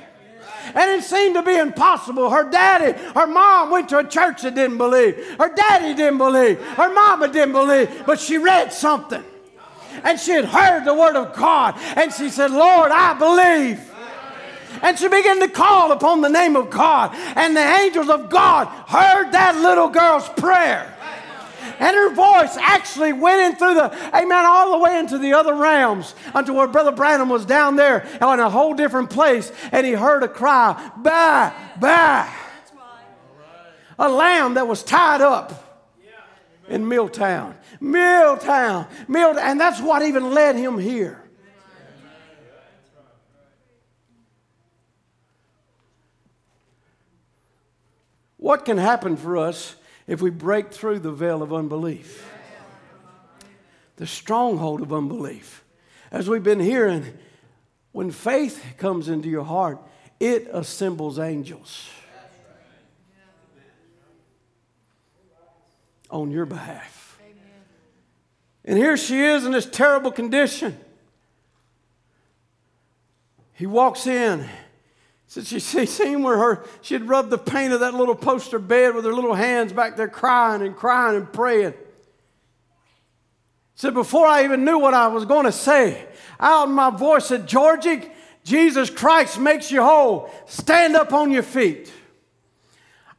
And it seemed to be impossible. Her daddy, her mom went to a church that didn't believe. Her daddy didn't believe. Her mama didn't believe. But she read something. And she had heard the word of God. And she said, Lord, I believe. And she began to call upon the name of God. And the angels of God heard that little girl's prayer. And her voice actually went in through the, amen, all the way into the other realms until where Brother Branham was down there in a whole different place. And he heard a cry, bah, bah. A lamb that was tied up in Milltown. Milltown. Milltown. And that's what even led him here. What can happen for us if we break through the veil of unbelief, the stronghold of unbelief. As we've been hearing, when faith comes into your heart, it assembles angels on your behalf. And here she is in this terrible condition. He walks in. Said she she seen where her she had rubbed the paint of that little poster bed with her little hands back there crying and crying and praying. Said before I even knew what I was going to say, out my voice said, Georgie, Jesus Christ makes you whole. Stand up on your feet.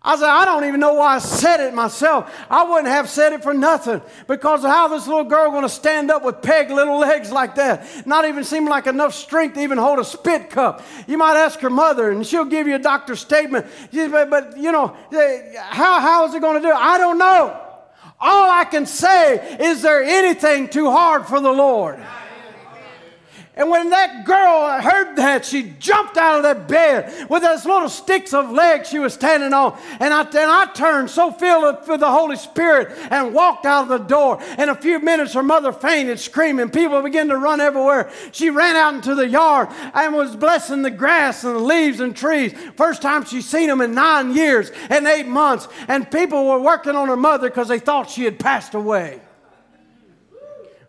I said, I don't even know why I said it myself. I wouldn't have said it for nothing because how this little girl going to stand up with peg little legs like that. Not even seem like enough strength to even hold a spit cup. You might ask her mother and she'll give you a doctor's statement. But, you know, eh, how, how is it going to do? I don't know. All I can say is there anything too hard for the Lord? And when that girl heard that, she jumped out of that bed with those little sticks of legs she was standing on. And I, and I turned so filled with the Holy Spirit and walked out of the door. In a few minutes, her mother fainted, screaming. People began to run everywhere. She ran out into the yard and was blessing the grass and the leaves and trees. First time she'd seen them in nine years and eight months. And people were working on her mother because they thought she had passed away.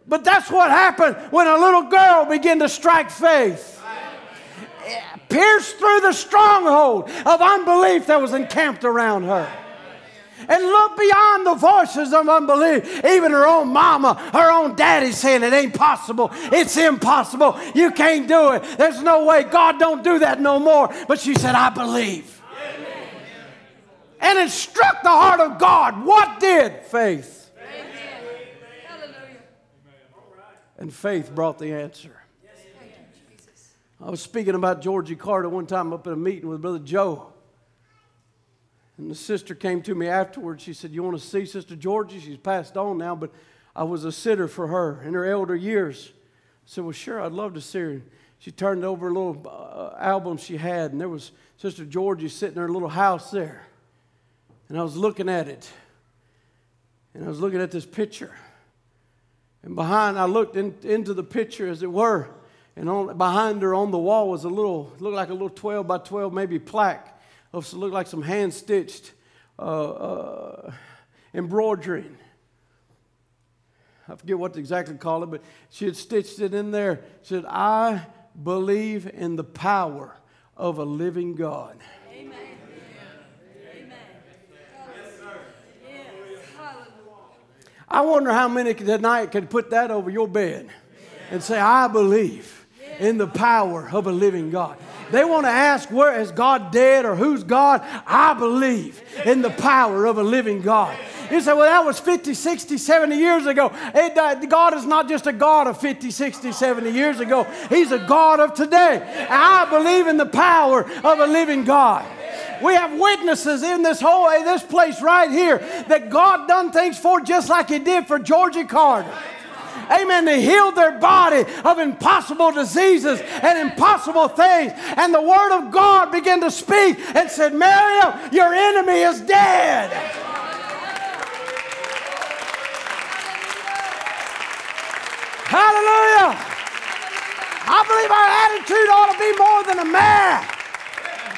But that's what happened when a little girl began to strike faith. Pierced through the stronghold of unbelief that was encamped around her. And look beyond the voices of unbelief. Even her own mama, her own daddy saying it ain't possible. It's impossible. You can't do it. There's no way. God don't do that no more. But she said, I believe. And it struck the heart of God. What did faith? And faith brought the answer. I was speaking about Georgie Carter one time up at a meeting with Brother Joe. And the sister came to me afterwards. She said, You want to see Sister Georgie? She's passed on now, but I was a sitter for her in her elder years. I said, Well, sure, I'd love to see her. She turned over a little uh, album she had, and there was Sister Georgie sitting in her little house there. And I was looking at it. And I was looking at this picture. And behind, I looked in, into the picture, as it were, and on, behind her on the wall was a little, looked like a little 12 by 12 maybe plaque of looked like some hand stitched uh, uh, embroidering. I forget what to exactly call it, but she had stitched it in there. She said, I believe in the power of a living God. I wonder how many tonight could put that over your bed and say, I believe in the power of a living God. They want to ask, where is God dead or who's God? I believe in the power of a living God. You say, well, that was 50, 60, 70 years ago. It, uh, God is not just a God of 50, 60, 70 years ago. He's a God of today. I believe in the power of a living God. We have witnesses in this whole eh, this place right here that God done things for just like He did for Georgie Carter. Amen. To heal their body of impossible diseases and impossible things. And the Word of God began to speak and said, Miriam, your enemy is dead. Hallelujah. I believe our attitude ought to be more than a man.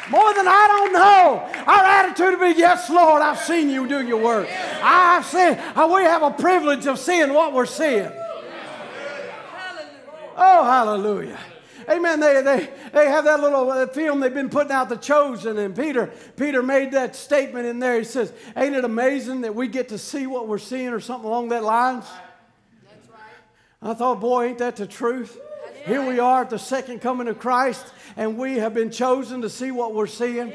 More than I don't know. Our attitude will be, yes, Lord, I've seen you do your work. I've seen, uh, we have a privilege of seeing what we're seeing. Oh, hallelujah. Amen. They, they, they have that little uh, film they've been putting out, The Chosen, and Peter, Peter made that statement in there. He says, Ain't it amazing that we get to see what we're seeing or something along that lines? That's right. I thought, boy, ain't that the truth? Here we are at the second coming of Christ, and we have been chosen to see what we're seeing.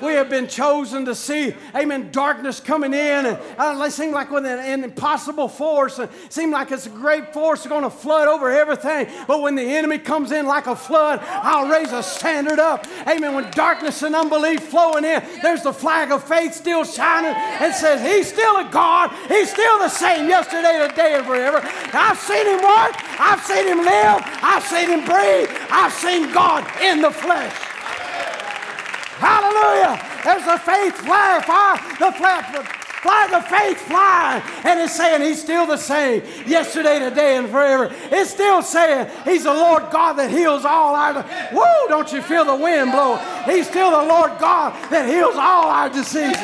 We have been chosen to see, amen, darkness coming in. And uh, it seems like with an, impossible force. It seems like it's a great force going to flood over everything. But when the enemy comes in like a flood, I'll raise a standard up. Amen. When darkness and unbelief flowing in, there's the flag of faith still shining and says, He's still a God. He's still the same yesterday, today, and forever. I've seen Him work. I've seen Him live. I've seen Him breathe. I've seen God in the flesh. Hallelujah. There's a faith flag, the flag, flag of faith flying. And it's saying he's still the same yesterday, today, and forever. It's still saying he's the Lord God that heals all our. Woo! Don't you feel the wind blow? He's still the Lord God that heals all our diseases.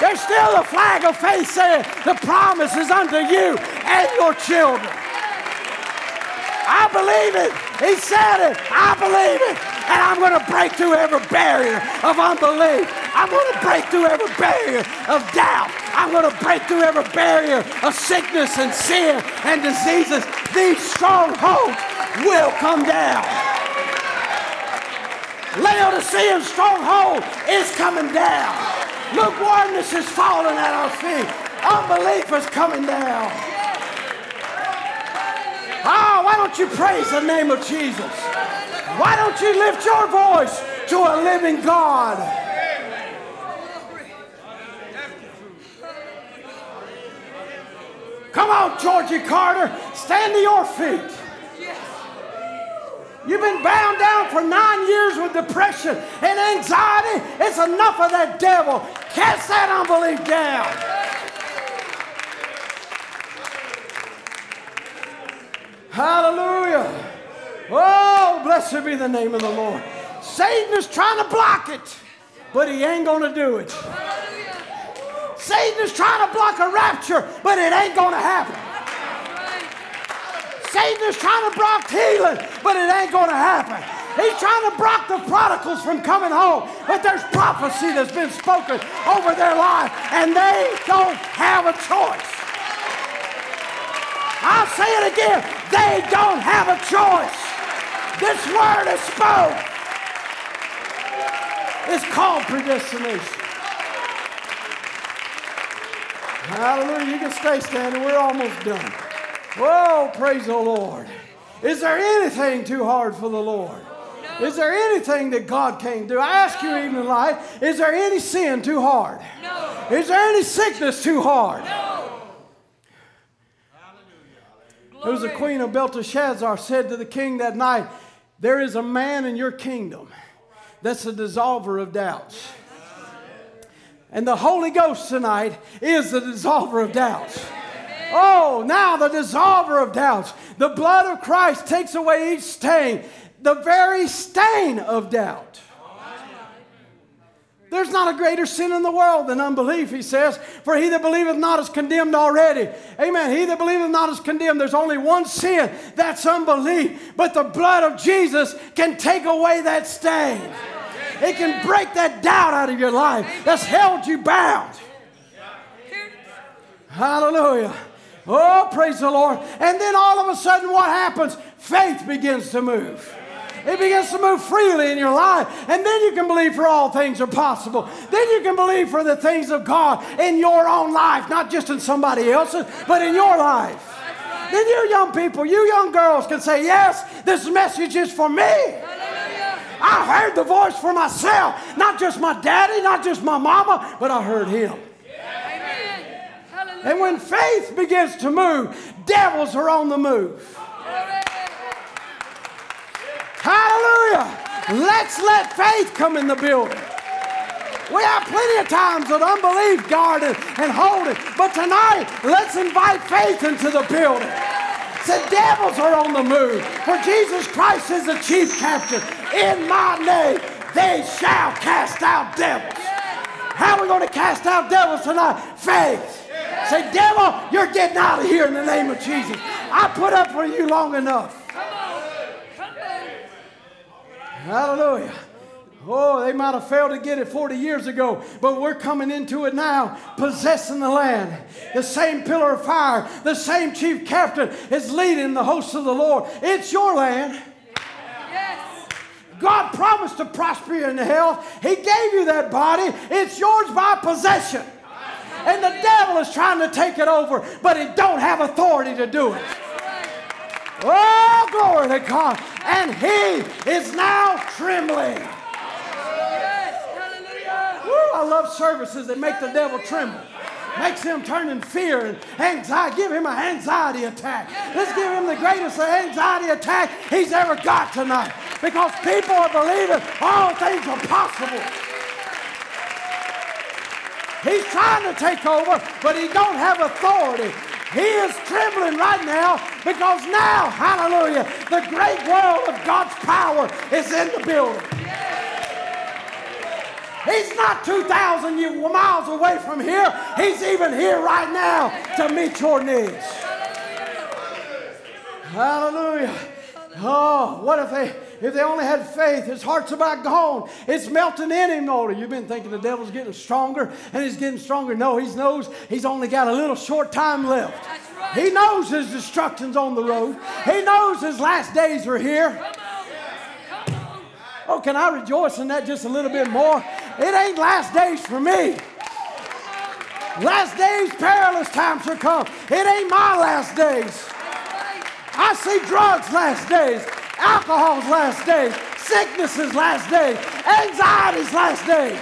There's still the flag of faith saying the promise is unto you and your children. I believe it. He said it. I believe it. And I'm going to break through every barrier of unbelief. I'm going to break through every barrier of doubt. I'm going to break through every barrier of sickness and sin and diseases. These strongholds will come down. Laodicean stronghold is coming down. Lukewarmness is falling at our feet. Unbelief is coming down. Oh, why don't you praise the name of Jesus? Why don't you lift your voice to a living God? Come on, Georgie Carter, stand to your feet. You've been bound down for nine years with depression and anxiety. It's enough of that devil. Cast that unbelief down. Hallelujah. Oh, blessed be the name of the Lord. Satan is trying to block it, but he ain't going to do it. Satan is trying to block a rapture, but it ain't going to happen. Satan is trying to block healing, but it ain't going to happen. He's trying to block the prodigals from coming home, but there's prophecy that's been spoken over their life, and they don't have a choice. I'll say it again. They don't have a choice. This word is spoke. It's called predestination. Hallelujah. You can stay standing. We're almost done. Whoa, praise the Lord. Is there anything too hard for the Lord? No. Is there anything that God can't do? I ask you even in life, is there any sin too hard? No. Is there any sickness too hard? No. It was the queen of Belteshazzar said to the king that night, There is a man in your kingdom that's a dissolver of doubts. And the Holy Ghost tonight is the dissolver of doubts. Oh, now the dissolver of doubts. The blood of Christ takes away each stain, the very stain of doubt. There's not a greater sin in the world than unbelief, he says. For he that believeth not is condemned already. Amen. He that believeth not is condemned. There's only one sin, that's unbelief. But the blood of Jesus can take away that stain. It can break that doubt out of your life that's held you bound. Hallelujah. Oh, praise the Lord. And then all of a sudden, what happens? Faith begins to move. It begins to move freely in your life. And then you can believe for all things are possible. Then you can believe for the things of God in your own life, not just in somebody else's, but in your life. Then you young people, you young girls can say, Yes, this message is for me. I heard the voice for myself, not just my daddy, not just my mama, but I heard him. And when faith begins to move, devils are on the move. Hallelujah. Let's let faith come in the building. We have plenty of times of unbelief guarded and holding, but tonight let's invite faith into the building. The devils are on the move, for Jesus Christ is the chief captain. In my name, they shall cast out devils. How are we going to cast out devils tonight? Faith. Say, devil, you're getting out of here in the name of Jesus. I put up for you long enough. Hallelujah. Oh, they might have failed to get it 40 years ago, but we're coming into it now, possessing the land. The same pillar of fire, the same chief captain is leading the hosts of the Lord. It's your land. Yes. God promised to prosper you in health. He gave you that body. It's yours by possession. And the devil is trying to take it over, but he don't have authority to do it. Oh, glory to God. And he is now trembling. Woo, I love services that make the devil tremble. Makes him turn in fear and anxiety. Give him an anxiety attack. Let's give him the greatest anxiety attack he's ever got tonight. Because people are believing all things are possible. He's trying to take over, but he don't have authority. He is trembling right now because now, hallelujah, the great world of God's power is in the building. He's not 2,000 miles away from here. He's even here right now to meet your needs. Hallelujah. Oh, what if they if they only had faith? His heart's about gone. It's melting in him, Lord. You've been thinking the devil's getting stronger and he's getting stronger. No, he knows he's only got a little short time left. He knows his destruction's on the road. He knows his last days are here. Oh, can I rejoice in that just a little bit more? It ain't last days for me. Last days, perilous times are come. It ain't my last days. I see drugs last days, alcohol's last days, sicknesses last days, anxiety's last days.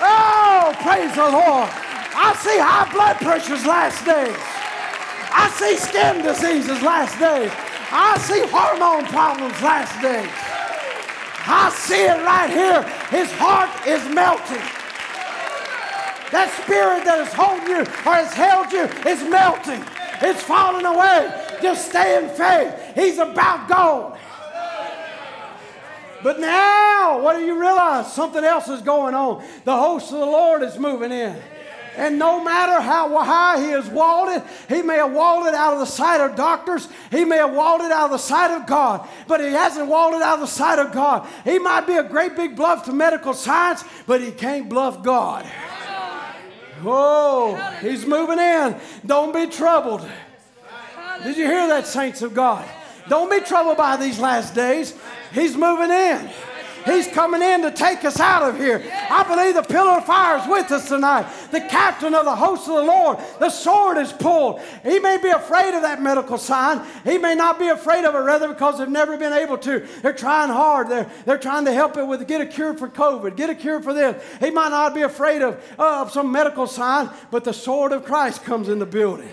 Oh, praise the Lord. I see high blood pressure's last days. I see skin diseases last days. I see hormone problems last days. I see it right here. His heart is melting. That spirit that has holding you or has held you is melting. It's falling away. Just stay in faith. He's about gone. But now, what do you realize? Something else is going on. The host of the Lord is moving in. And no matter how high he has walled it, he may have walled it out of the sight of doctors, he may have walled it out of the sight of God, but he hasn't walled it out of the sight of God. He might be a great big bluff to medical science, but he can't bluff God. Oh, he's moving in. Don't be troubled. Did you hear that, saints of God? Don't be troubled by these last days. He's moving in. He's coming in to take us out of here. I believe the pillar of fire is with us tonight. The captain of the host of the Lord, the sword is pulled. He may be afraid of that medical sign. He may not be afraid of it, rather, because they've never been able to. They're trying hard. They're, they're trying to help it with get a cure for COVID, get a cure for this. He might not be afraid of, uh, of some medical sign, but the sword of Christ comes in the building.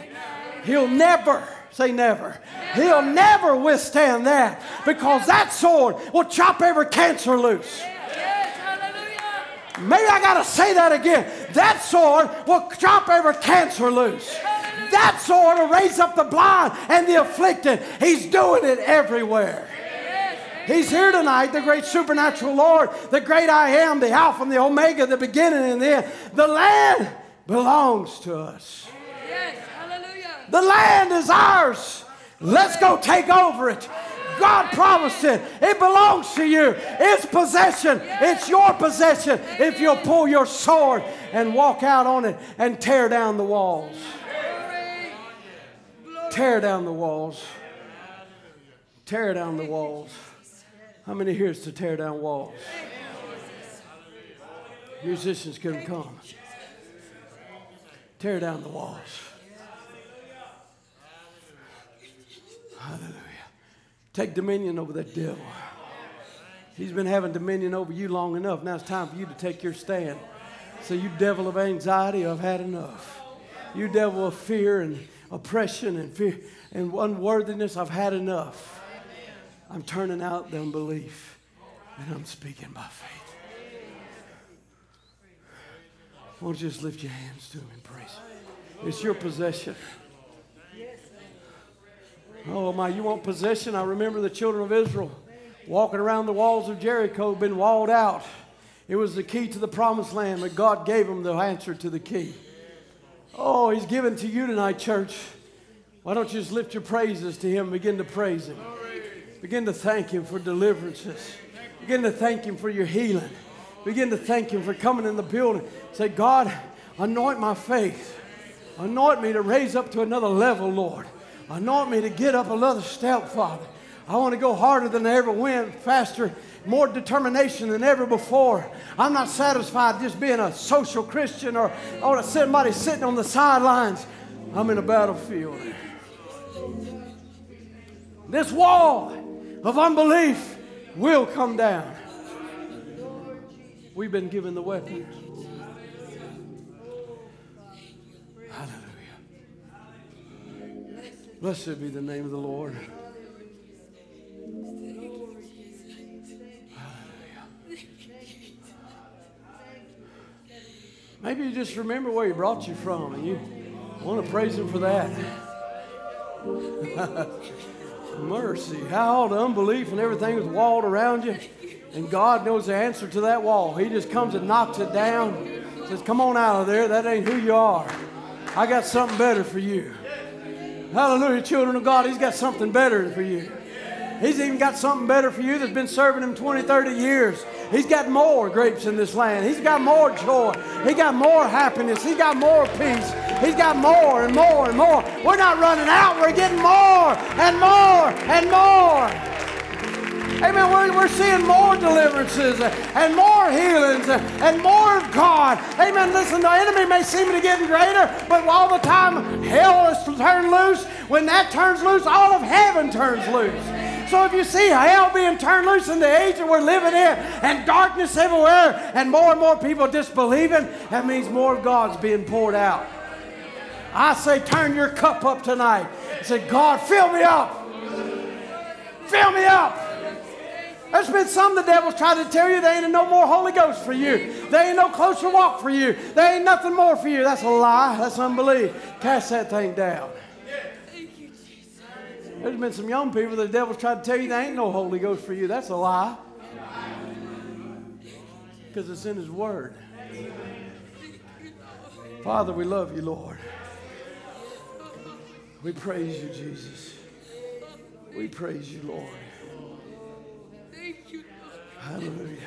He'll never Say never. He'll never withstand that because that sword will chop every cancer loose. Maybe I got to say that again. That sword will chop every cancer loose. That sword will raise up the blind and the afflicted. He's doing it everywhere. He's here tonight, the great supernatural Lord, the great I am, the Alpha and the Omega, the beginning and the end. The land belongs to us. The land is ours. Let's go take over it. God promised it. It belongs to you. It's possession. It's your possession if you'll pull your sword and walk out on it and tear down the walls. Tear down the walls. Tear down the walls. How many here is to tear down walls? Musicians can come. Tear down the walls. Hallelujah. Take dominion over that devil. He's been having dominion over you long enough. Now it's time for you to take your stand. So, you devil of anxiety, I've had enough. You devil of fear and oppression and fear and unworthiness, I've had enough. I'm turning out the unbelief and I'm speaking by faith. Won't you just lift your hands to him and praise him? It's your possession. Oh my, you want possession? I remember the children of Israel walking around the walls of Jericho, been walled out. It was the key to the promised land, but God gave them the answer to the key. Oh, He's given to you tonight, church. Why don't you just lift your praises to Him? Begin to praise Him. Begin to thank Him for deliverances. Begin to thank Him for your healing. Begin to thank Him for coming in the building. Say, God, anoint my faith. Anoint me to raise up to another level, Lord. Anoint me to get up another step, Father. I want to go harder than I ever went, faster, more determination than ever before. I'm not satisfied just being a social Christian or, or somebody sitting on the sidelines. I'm in a battlefield. This wall of unbelief will come down. We've been given the weapon. Blessed be the name of the Lord. Maybe you just remember where He brought you from and you want to praise Him for that. Mercy. How all the unbelief and everything was walled around you. And God knows the answer to that wall. He just comes and knocks it down. Says, Come on out of there. That ain't who you are. I got something better for you. Hallelujah, children of God. He's got something better for you. He's even got something better for you that's been serving him 20, 30 years. He's got more grapes in this land. He's got more joy. He got more happiness. He got more peace. He's got more and more and more. We're not running out. We're getting more and more and more. Amen. We're, we're seeing more deliverances and more healings and more of God. Amen. Listen, the enemy may seem to be getting greater, but all the time hell is turned loose. When that turns loose, all of heaven turns loose. So if you see hell being turned loose in the age that we're living in and darkness everywhere and more and more people disbelieving, that means more of God's being poured out. I say, turn your cup up tonight. Say, God, fill me up. Fill me up. There's been some the devil's tried to tell you there ain't no more Holy Ghost for you. There ain't no closer walk for you. There ain't nothing more for you. That's a lie. That's unbelief. Cast that thing down. There's been some young people the devil's tried to tell you there ain't no Holy Ghost for you. That's a lie. Because it's in His Word. Father, we love you, Lord. We praise you, Jesus. We praise you, Lord. Hallelujah.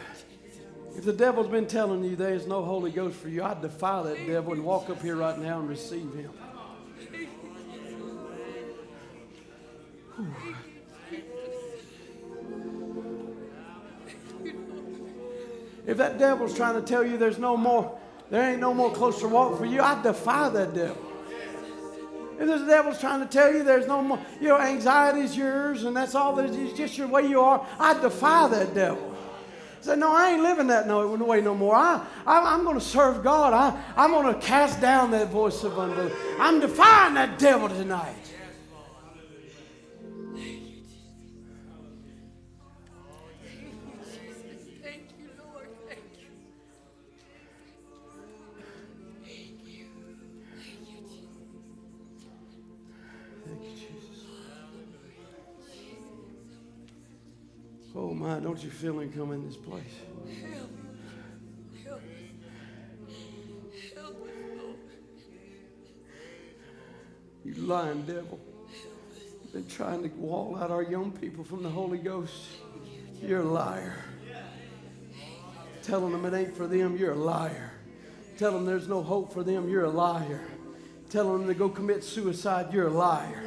If the devil's been telling you there is no Holy Ghost for you, I'd defy that devil and walk up here right now and receive him. If that devil's trying to tell you there's no more, there ain't no more closer walk for you, I defy that devil. If the devil's trying to tell you there's no more, you know, anxiety's yours and that's all, it's just your way you are, I defy that devil. Say, no, I ain't living that no, way no more. I, I, am going to serve God. I, I'm going to cast down that voice of unbelief. I'm defying that devil tonight. Oh my, don't you feel him come in this place? Help. Help. Help. You lying devil. Been trying to wall out our young people from the Holy Ghost. You're a liar. Telling them it ain't for them, you're a liar. Telling them there's no hope for them, you're a liar. Telling them to go commit suicide, you're a liar.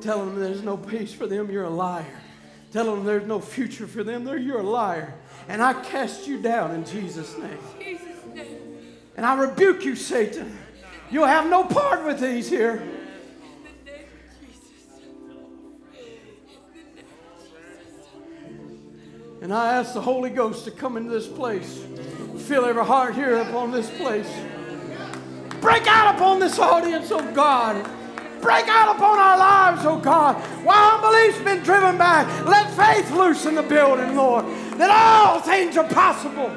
Telling them there's no peace for them, you're a liar. Tell them there's no future for them. They're, you're a liar. And I cast you down in Jesus' name. Jesus name. And I rebuke you, Satan. You'll have no part with these here. And I ask the Holy Ghost to come into this place. Fill every heart here upon this place. Break out upon this audience, oh God break out upon our lives, oh God. While unbelief's been driven back, let faith loose in the building, Lord, that all things are possible.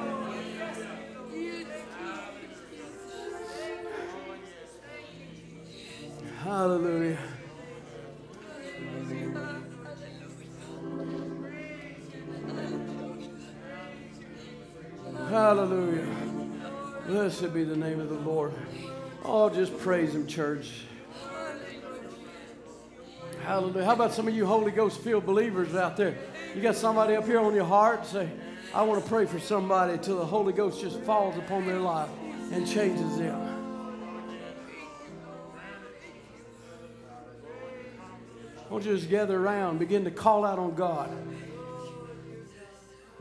Hallelujah. Hallelujah. Blessed be the name of the Lord. Oh, just praise Him, church. Hallelujah. How about some of you Holy Ghost filled believers out there? You got somebody up here on your heart? Say, I want to pray for somebody till the Holy Ghost just falls upon their life and changes them. Won't you just gather around, begin to call out on God?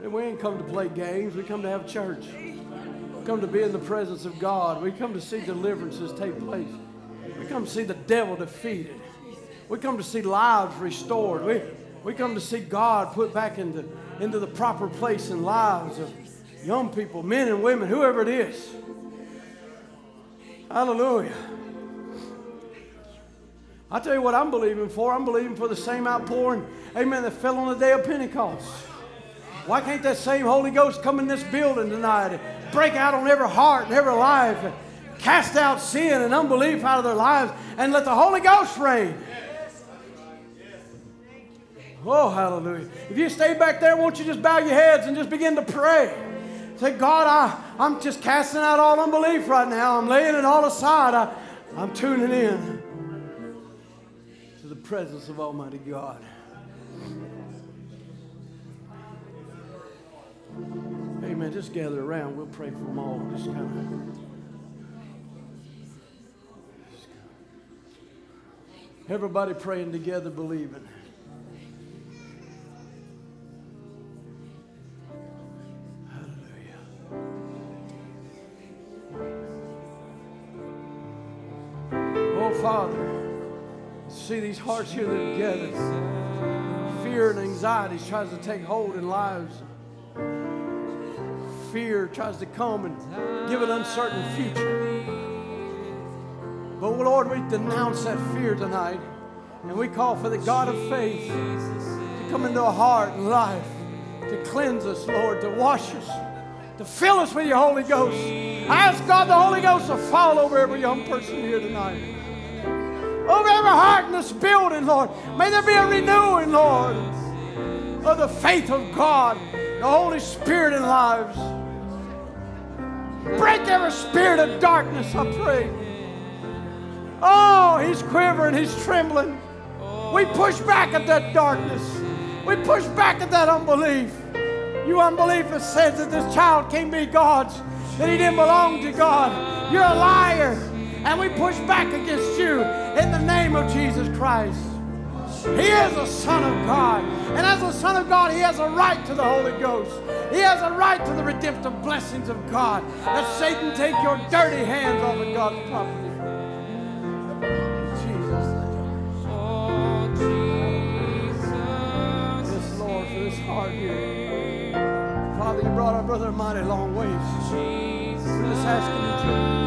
And we ain't come to play games. We come to have church. We come to be in the presence of God. We come to see deliverances take place. We come to see the devil defeated. We come to see lives restored. We, we come to see God put back into, into the proper place in lives of young people, men and women, whoever it is. Hallelujah. I tell you what I'm believing for. I'm believing for the same outpouring, amen, that fell on the day of Pentecost. Why can't that same Holy Ghost come in this building tonight and break out on every heart and every life and cast out sin and unbelief out of their lives and let the Holy Ghost reign? Oh, hallelujah. If you stay back there, won't you just bow your heads and just begin to pray? Say, God, I, I'm just casting out all unbelief right now. I'm laying it all aside. I, I'm tuning in to the presence of Almighty God. Amen. Just gather around. We'll pray for them all. Just kind of. Everybody praying together, believing. Hearts here that gathered. Fear and anxiety tries to take hold in lives. Fear tries to come and give an uncertain future. But Lord, we denounce that fear tonight. And we call for the God of faith to come into our heart and life, to cleanse us, Lord, to wash us, to fill us with your Holy Ghost. I ask God the Holy Ghost to fall over every young person here tonight. Over every heart in this building, Lord. May there be a renewing, Lord, of the faith of God, the Holy Spirit in lives. Break every spirit of darkness, I pray. Oh, he's quivering, he's trembling. We push back at that darkness. We push back at that unbelief. You unbelief that says that this child can't be God's, that he didn't belong to God. You're a liar. And we push back against you in the name of Jesus Christ. He is a Son of God. And as a Son of God, He has a right to the Holy Ghost. He has a right to the redemptive blessings of God. Let Satan take your dirty hands off of God's property. Jesus' Yes, Lord, for this heart here. Father, you brought our brother a mighty long ways. We're just asking you.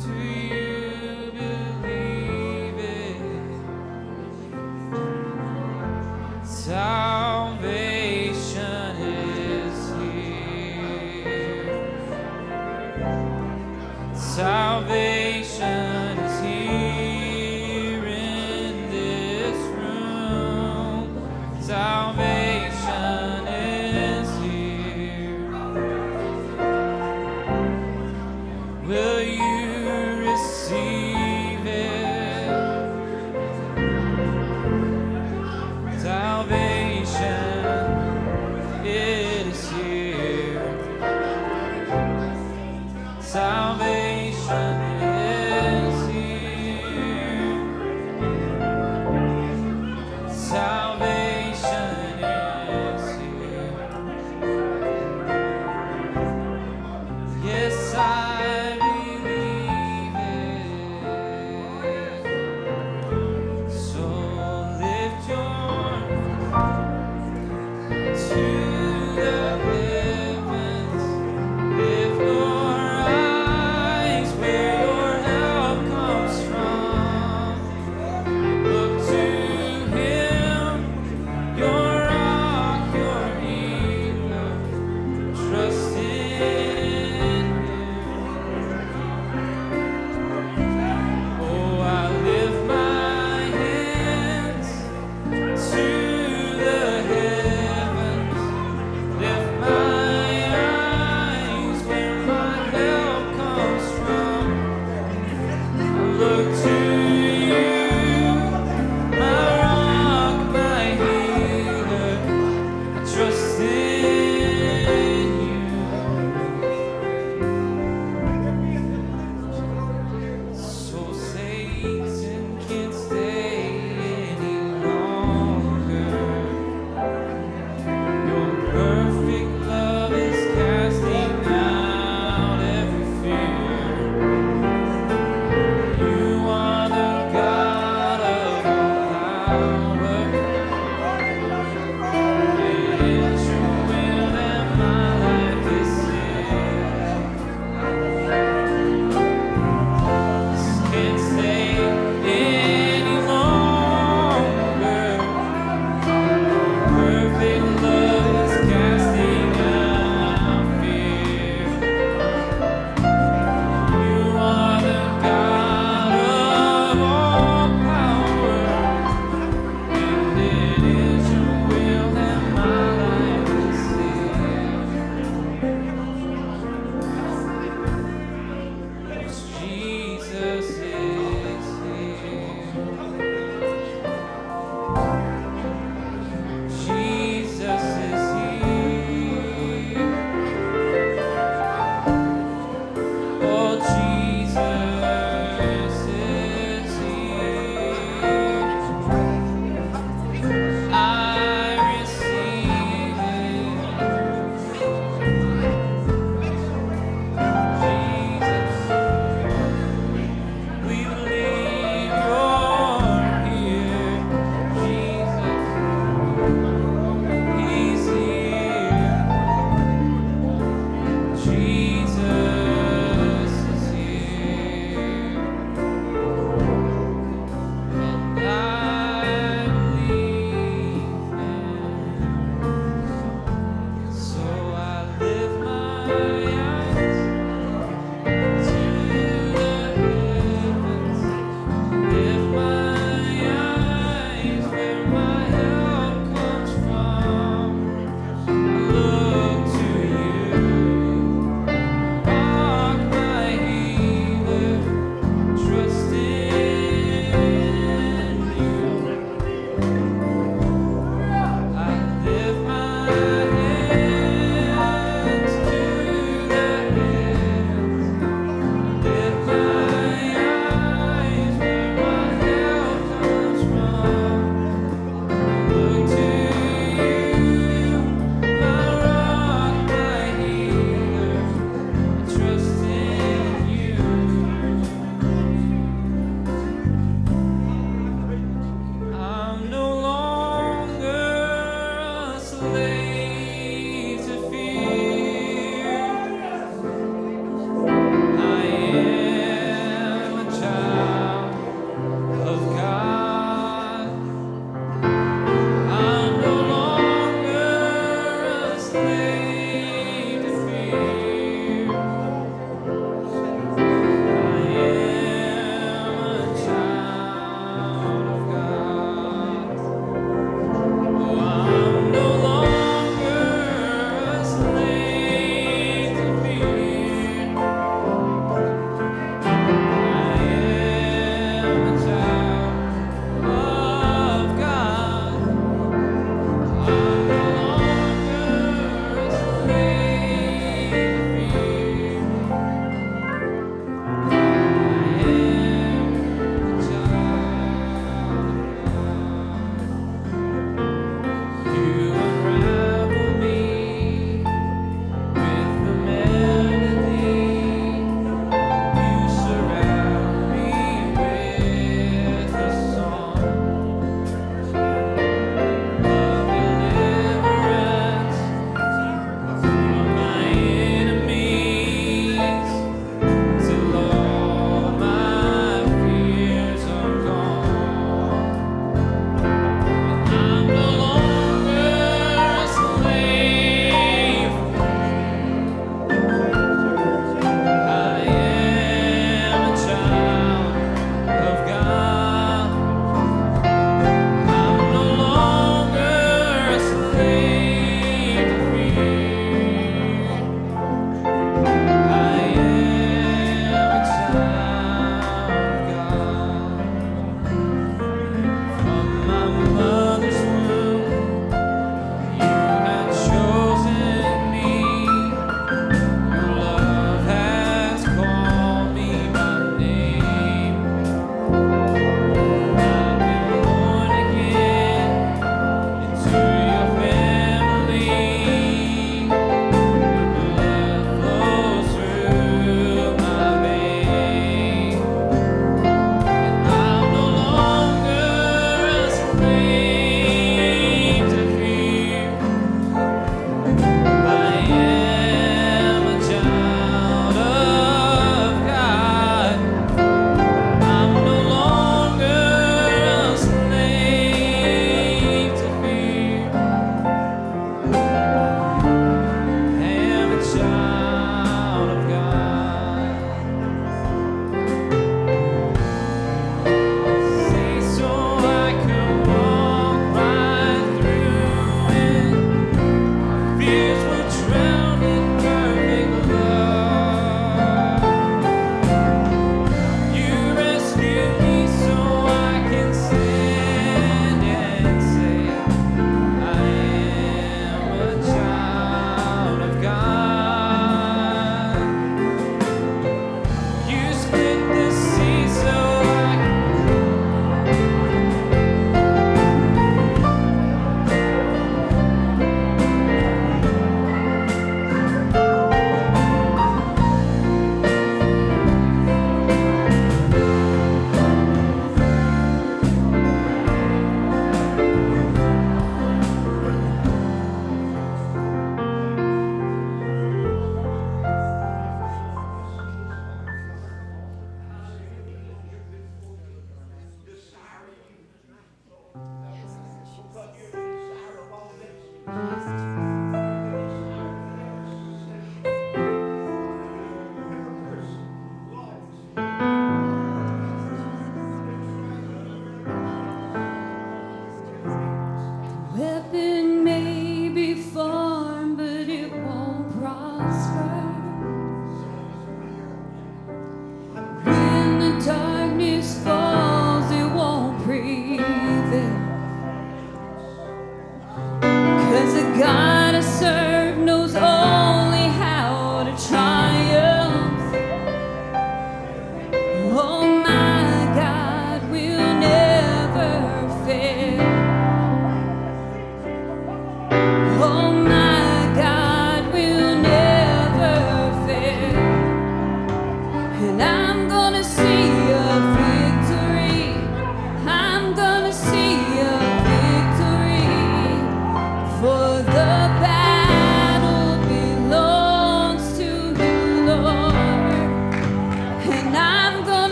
Do you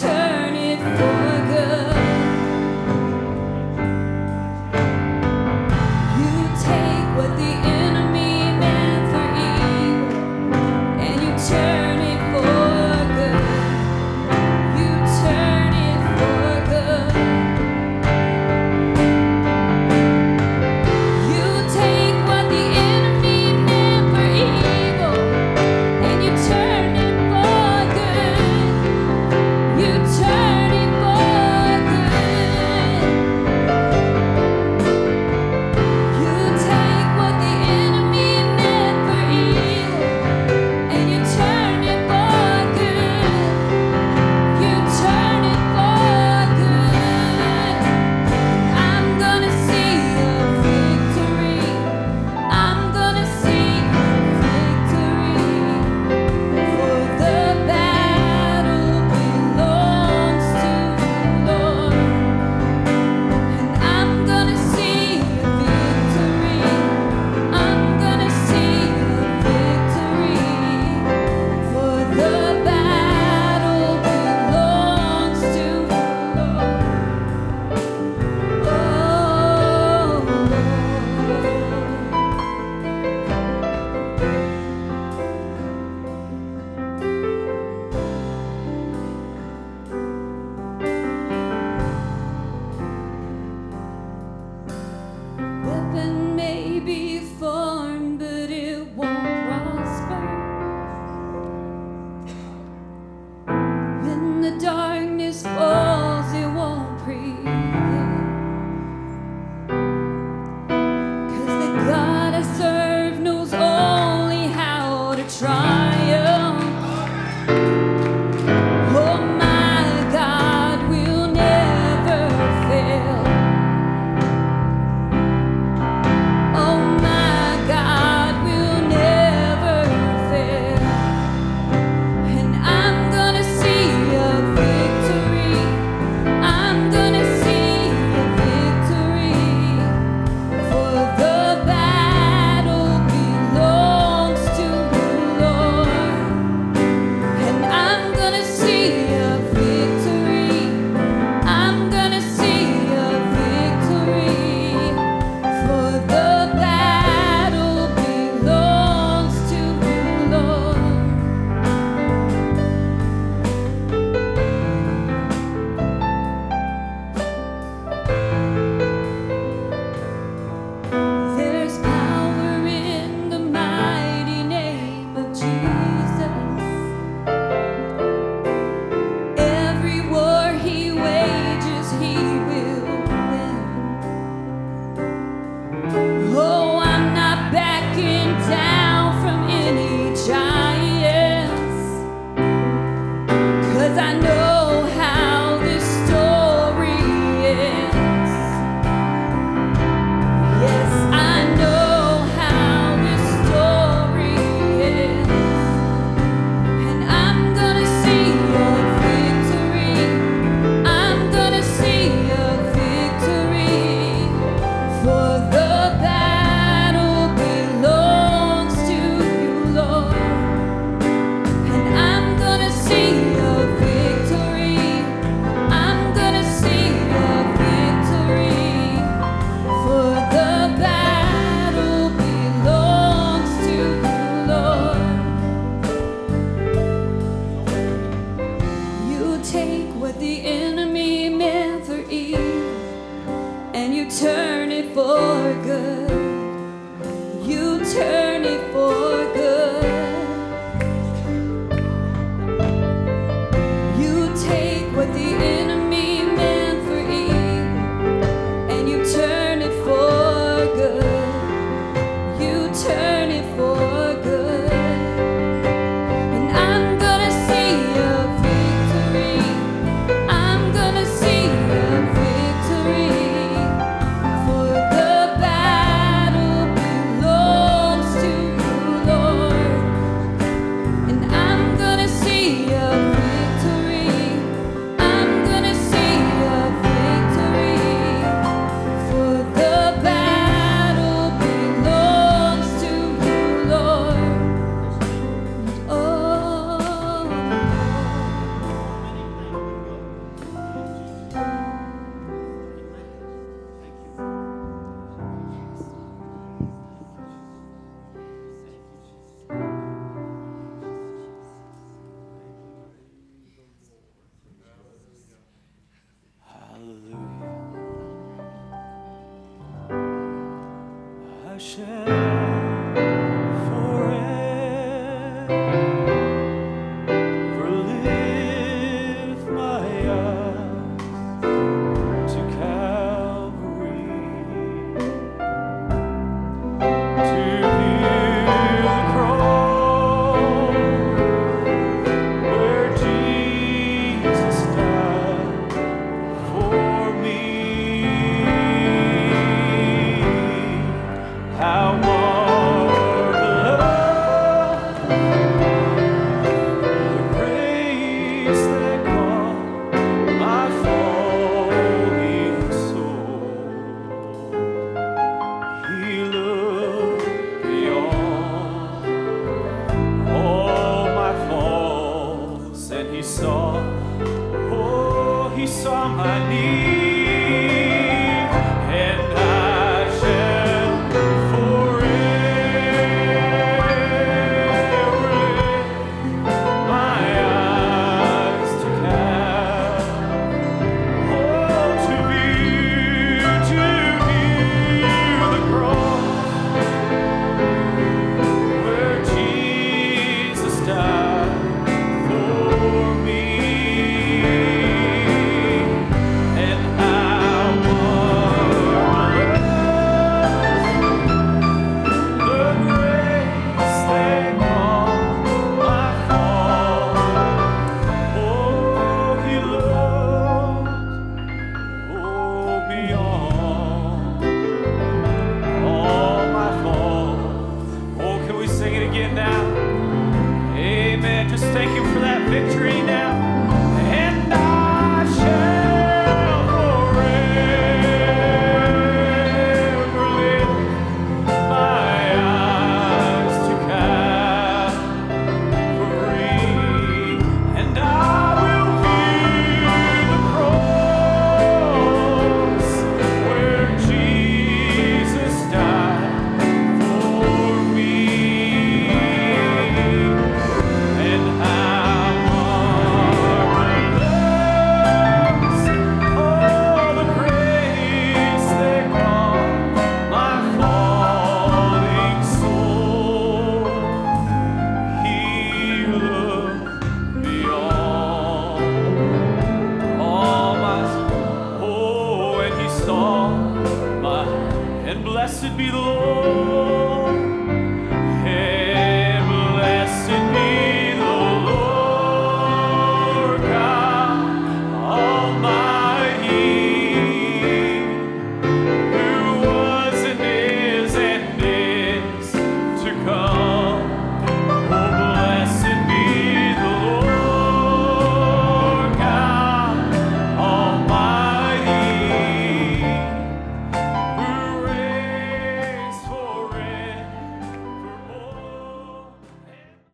turn it for